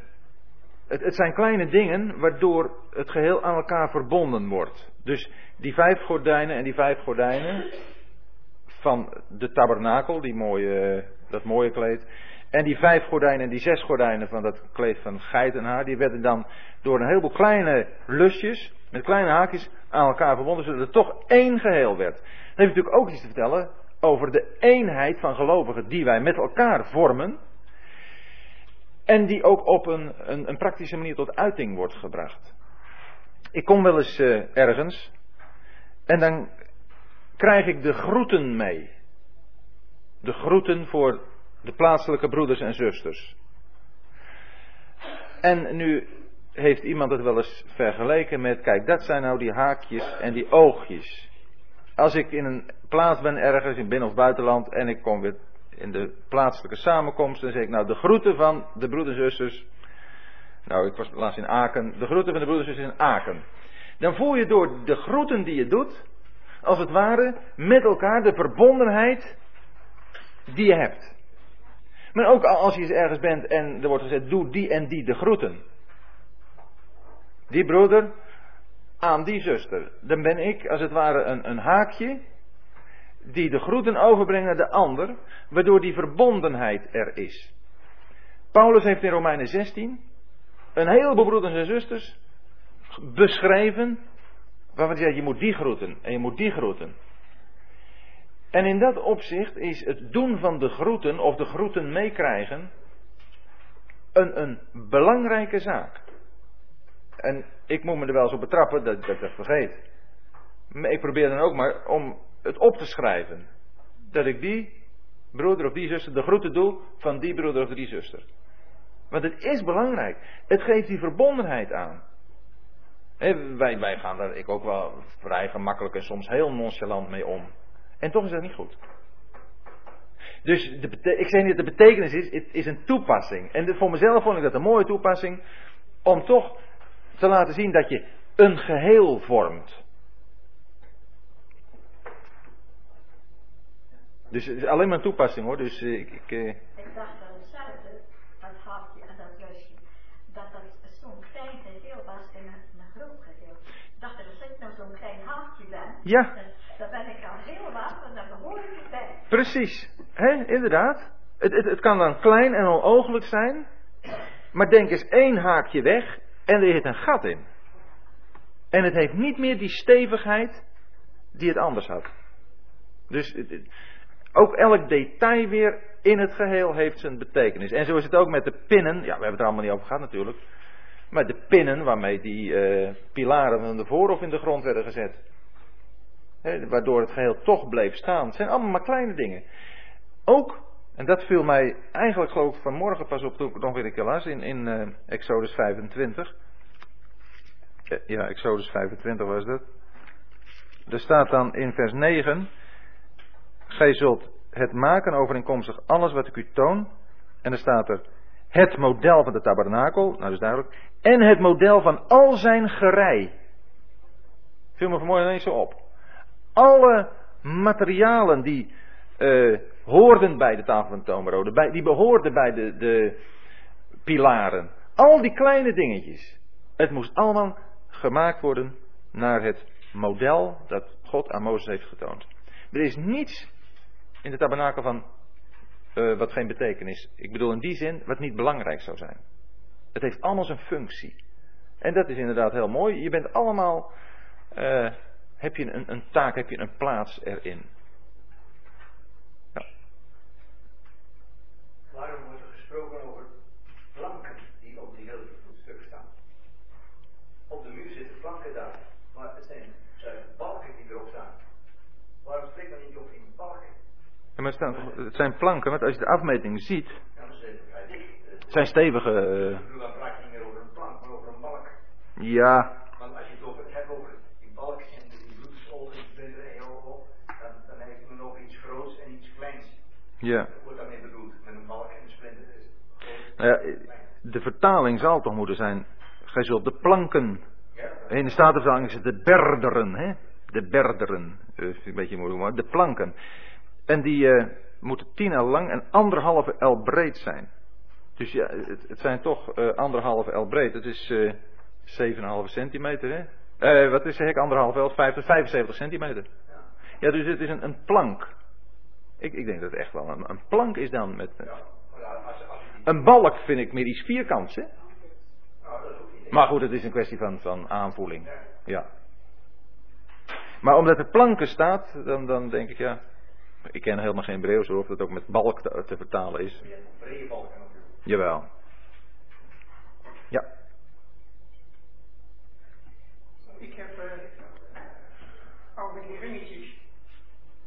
A: het, zijn kleine dingen waardoor het geheel aan elkaar verbonden wordt. Dus die vijf gordijnen en die vijf gordijnen, van de tabernakel, die mooie, dat mooie kleed. En die vijf gordijnen en die zes gordijnen van dat kleed van geitenhaar, die werden dan door een heleboel kleine lusjes, met kleine haakjes, aan elkaar verbonden, zodat het toch één geheel werd. Dan heeft natuurlijk ook iets te vertellen over de eenheid van gelovigen die wij met elkaar vormen. En die ook op een, een, een praktische manier tot uiting wordt gebracht. Ik kom wel eens uh, ergens. En dan krijg ik de groeten mee. De groeten voor de plaatselijke broeders en zusters. En nu heeft iemand het wel eens vergeleken met, kijk, dat zijn nou die haakjes en die oogjes. Als ik in een plaats ben ergens, in binnen- of buitenland, en ik kom weer in de plaatselijke samenkomst, dan zeg ik, nou, de groeten van de broeders en zusters. Nou, ik was laatst in Aken. De groeten van de broeders en zusters in Aken. Dan voel je door de groeten die je doet, als het ware, met elkaar de verbondenheid die je hebt. Maar ook als je ergens bent en er wordt gezegd, doe die en die de groeten. Die broeder aan die zuster. Dan ben ik als het ware een, een haakje die de groeten overbrengt naar de ander, waardoor die verbondenheid er is. Paulus heeft in Romeinen 16 een heleboel broeders en zusters beschreven Waarvan hij zegt, je moet die groeten en je moet die groeten. En in dat opzicht is het doen van de groeten of de groeten meekrijgen een, een belangrijke zaak. En ik moet me er wel eens op betrappen dat, dat ik dat vergeet. Maar ik probeer dan ook maar om het op te schrijven. Dat ik die broeder of die zuster de groeten doe van die broeder of die zuster. Want het is belangrijk. Het geeft die verbondenheid aan. Wij, wij gaan daar ik ook wel vrij gemakkelijk en soms heel nonchalant mee om. En toch is dat niet goed. Dus de, ik zeg niet dat de betekenis is, het is een toepassing. En voor mezelf vond ik dat een mooie toepassing. Om toch te laten zien dat je een geheel vormt. Dus het is alleen maar een toepassing hoor. Dus eh, ik, ik, eh,
C: Ik aan hetzelfde, dat haakje en dat kruisje. Dat dat zo'n klein geheel was en een, een groot geheel. Ik dacht, als ik nou zo'n klein haakje ben,
A: Ja.
C: dan, dan ben ik al dan behoor ik erbij.
A: Precies, hè, inderdaad. Het, het, het kan dan klein en onooglijk zijn, maar denk eens één haakje weg en er zit een gat in. En het heeft niet meer die stevigheid die het anders had. Dus ook elk detail weer in het geheel heeft zijn betekenis. En zo is het ook met de pinnen. Ja, we hebben het er allemaal niet over gehad natuurlijk. Maar de pinnen waarmee die eh, pilaren van de voorhof in de grond werden gezet. Waardoor het geheel toch bleef staan. Het zijn allemaal maar kleine dingen. Ook, en dat viel mij eigenlijk geloof ik vanmorgen pas op toen ik nog weer een keer las in, in eh, Exodus 25. Eh, ja, Exodus 25 was dat. Er staat dan in vers 9. Gij zult het maken overeenkomstig alles wat ik u toon. En dan staat er het model van de tabernakel, nou dat is duidelijk. En het model van al zijn gerei. Viel me vanmorgen ineens zo op. Alle materialen die eh, hoorden bij de tafel van de toonbrode, bij, die behoorden bij de, de pilaren. Al die kleine dingetjes. Het moest allemaal gemaakt worden naar het model dat God aan Mozes heeft getoond. Er is niets in de tabernakel van eh, wat geen betekenis. Ik bedoel in die zin wat niet belangrijk zou zijn. Het heeft allemaal zijn functie. En dat is inderdaad heel mooi. Je bent allemaal, eh, heb je een, een taak, heb je een plaats erin. Ja.
D: Waarom wordt er gesproken over planken die op die hele stuk staan? Op de muur zitten planken daar, maar het zijn, zijn balken die erop staan. Waarom spreekt men niet over die balken?
A: Ja, maar het, staan het zijn planken, want als je de afmeting ziet,
D: Ja, zijn vrij dik.
A: het zijn stevige. eh,
D: Ik bedoel, dan praat je niet meer over een plank, maar over een balk.
A: ja,
D: Want als je het over het hebt over die balk en die bloedsogen en splinter en heel op, dan, dan heeft men over iets groots en iets kleins.
A: Ja.
D: Dat wordt daarmee bedoeld, met een balk en een splinter. is
A: Nou ja, de vertaling zal toch moeten zijn. Gij zult de planken. In de Statenvertaling is het de berderen, hè? De berderen. Vind ik een beetje moeilijk, maar de planken. En die eh, moeten tien el lang en anderhalve el breed zijn. Dus ja, het, het zijn toch eh, anderhalve el breed. Dat is eh 7,5 centimeter, hè? Eh, wat is zeg ik? Anderhalve el? 50, 75 centimeter. Ja, dus het is een, een plank. Ik, ik denk dat het echt wel een, een plank is dan met. Een balk vind ik meer iets vierkants, hè? Maar goed, het is een kwestie van, van aanvoeling. Ja. Maar omdat er planken staat, dan, dan denk ik ja. Ik ken helemaal geen Hebreeuws hoor, of dat ook met balk te, te vertalen is. Jawel. Ja.
E: Ik heb over die ringetjes.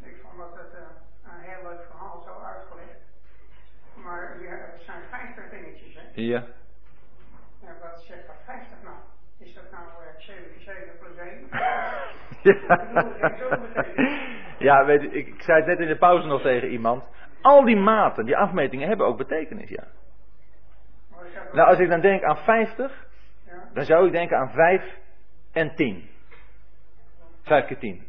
E: Ik vond dat het eh, een heel leuk verhaal zo uitgelegd. Maar ja, het zijn 50 ringetjes, hè?
A: Ja.
E: Zegt dat 50 nou? Is dat nou eh 7 7 plus 1? [laughs]
A: Ja, weet je, ik, ik zei het net in de pauze nog tegen iemand. Al die maten, die afmetingen hebben ook betekenis, ja. Nou, als ik dan denk aan 50,
E: ja,
A: dan zou ik denken aan 5 en 10. 5 keer 10.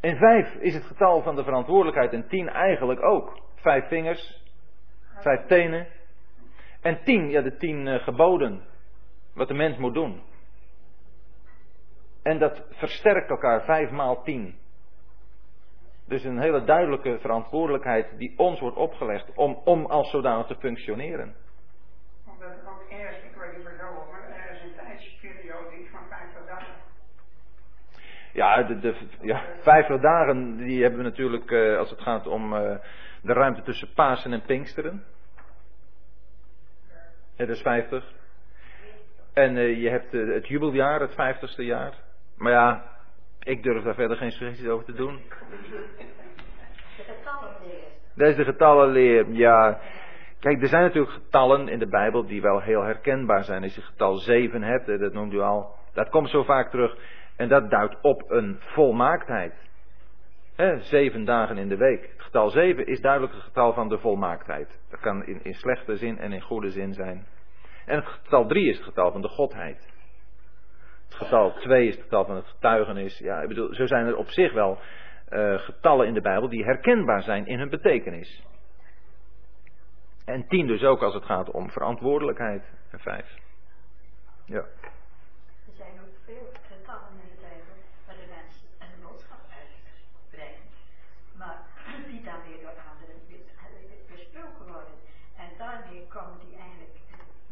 A: En 5 is het getal van de verantwoordelijkheid en 10 eigenlijk ook. Vijf vingers, vijf tenen. En 10, ja, de 10 eh, geboden. Wat de mens moet doen. En dat versterkt elkaar 5 maal 10. Dus een hele duidelijke verantwoordelijkheid die ons wordt opgelegd om, om als zodanig te functioneren.
E: omdat het ook ergens, ik weet niet meer maar er is een tijdsperiode iets van 50 dagen.
A: Ja, de, de, ja, 50 dagen die hebben we natuurlijk eh, als het gaat om eh, de ruimte tussen Pasen en Pinksteren. Het is 50. En eh, je hebt eh, het jubeljaar, het 50ste jaar. Maar ja, ik durf daar verder geen suggesties over te doen.
C: De getallen leren.
A: Dat is de getallenleer. Ja, Kijk, er zijn natuurlijk getallen in de Bijbel die wel heel herkenbaar zijn. Als je getal 7 hebt, dat noemt u al, dat komt zo vaak terug. En dat duidt op een volmaaktheid. He, zeven dagen in de week. Getal 7 is duidelijk het getal van de volmaaktheid. Dat kan in, in slechte zin en in goede zin zijn. En het getal 3 is het getal van de Godheid. Het getal 2 is het getal van het getuigenis. Ja, ik bedoel, zo zijn er op zich wel uh, getallen in de Bijbel die herkenbaar zijn in hun betekenis. En 10 dus ook als het gaat om verantwoordelijkheid. En 5. Ja.
C: Er zijn ook veel getallen in de Bijbel waar de mensen een boodschap uitbrengen. Maar die dan weer door anderen besproken worden. En daarmee komen die eigenlijk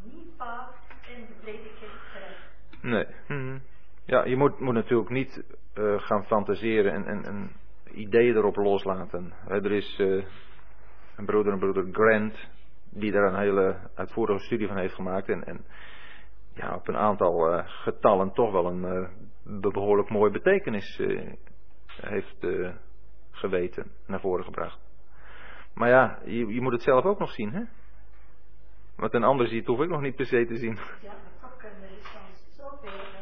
C: niet vaak in de prediking terecht.
A: Nee. Mhm. Ja, je moet, moet natuurlijk niet uh, gaan fantaseren en, en, en, ideeën erop loslaten. Er is uh, een broeder, een broeder Grant, die daar een hele uitvoerige studie van heeft gemaakt. En, en ja, op een aantal uh, getallen toch wel een behoorlijk mooie betekenis heeft geweten, naar voren gebracht. Maar ja, je, je, moet het zelf ook nog zien, hè? Wat een ander ziet, hoef ik nog niet per se te zien.
C: Ja, maar toch kunnen we soms zoveel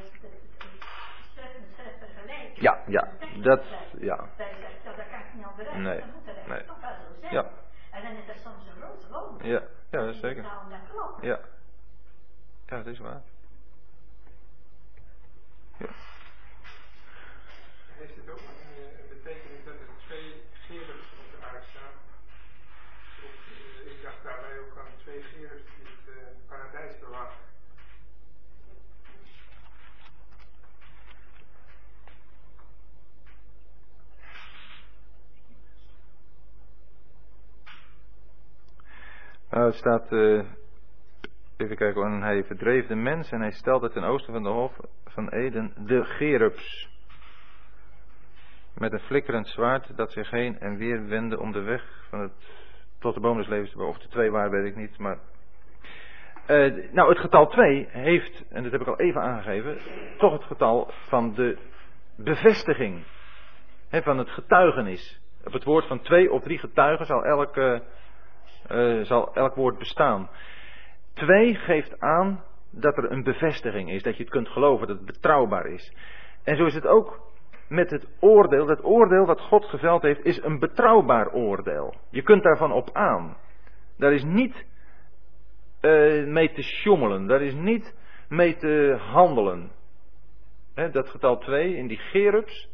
A: ja, ja, dat, ja.
C: Dat kan ik niet.
A: Nee,
C: Dat moet
A: nee. Ja.
C: En dan is er soms een grote wonder.
A: Ja, ja, dat is zeker. Ja. Ja, dat is waar. Ja.
F: Heeft het ook een uh, betekenis dat er twee gerubs op de aarde staan? Of, uh, ik dacht daarbij ook aan twee gerubs die het uh, paradijs bewaken.
A: Nou, het staat, uh, even kijken, en hij verdreef de mens en hij stelde ten oosten van de hof van Eden de gerubs. Met een flikkerend zwaard dat zich heen en weer wendde om de weg van het, tot de boom des levens. Of de twee waar, weet ik niet, maar... Uh, nou, het getal 2 heeft, en dat heb ik al even aangegeven, toch het getal van de bevestiging. Van het getuigenis. Op het woord van twee of drie getuigen zal elke uh, zal elk woord bestaan. Twee geeft aan dat er een bevestiging is, dat je het kunt geloven, dat het betrouwbaar is. En zo is het ook met het oordeel. Dat oordeel wat God geveld heeft, is een betrouwbaar oordeel. Je kunt daarvan op aan. Daar is niet uh, mee te sjommelen, daar is niet mee te handelen. Dat getal 2 in die gerubs,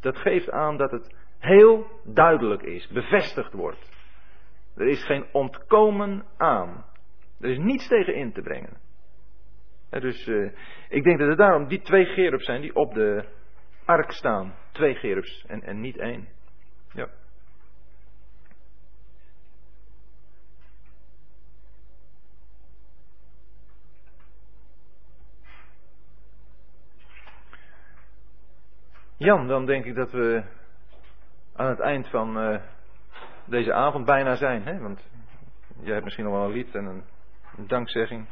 A: dat geeft aan dat het heel duidelijk is, bevestigd wordt. Er is geen ontkomen aan. Er is niets tegen in te brengen. dus uh, ik denk dat het daarom die twee gerubs zijn die op de ark staan. Twee gerubs en, en niet één. Ja. Jan, dan denk ik dat we aan het eind van uh, deze avond bijna zijn. Hè? Want jij hebt misschien nog wel een lied en een, een dankzegging.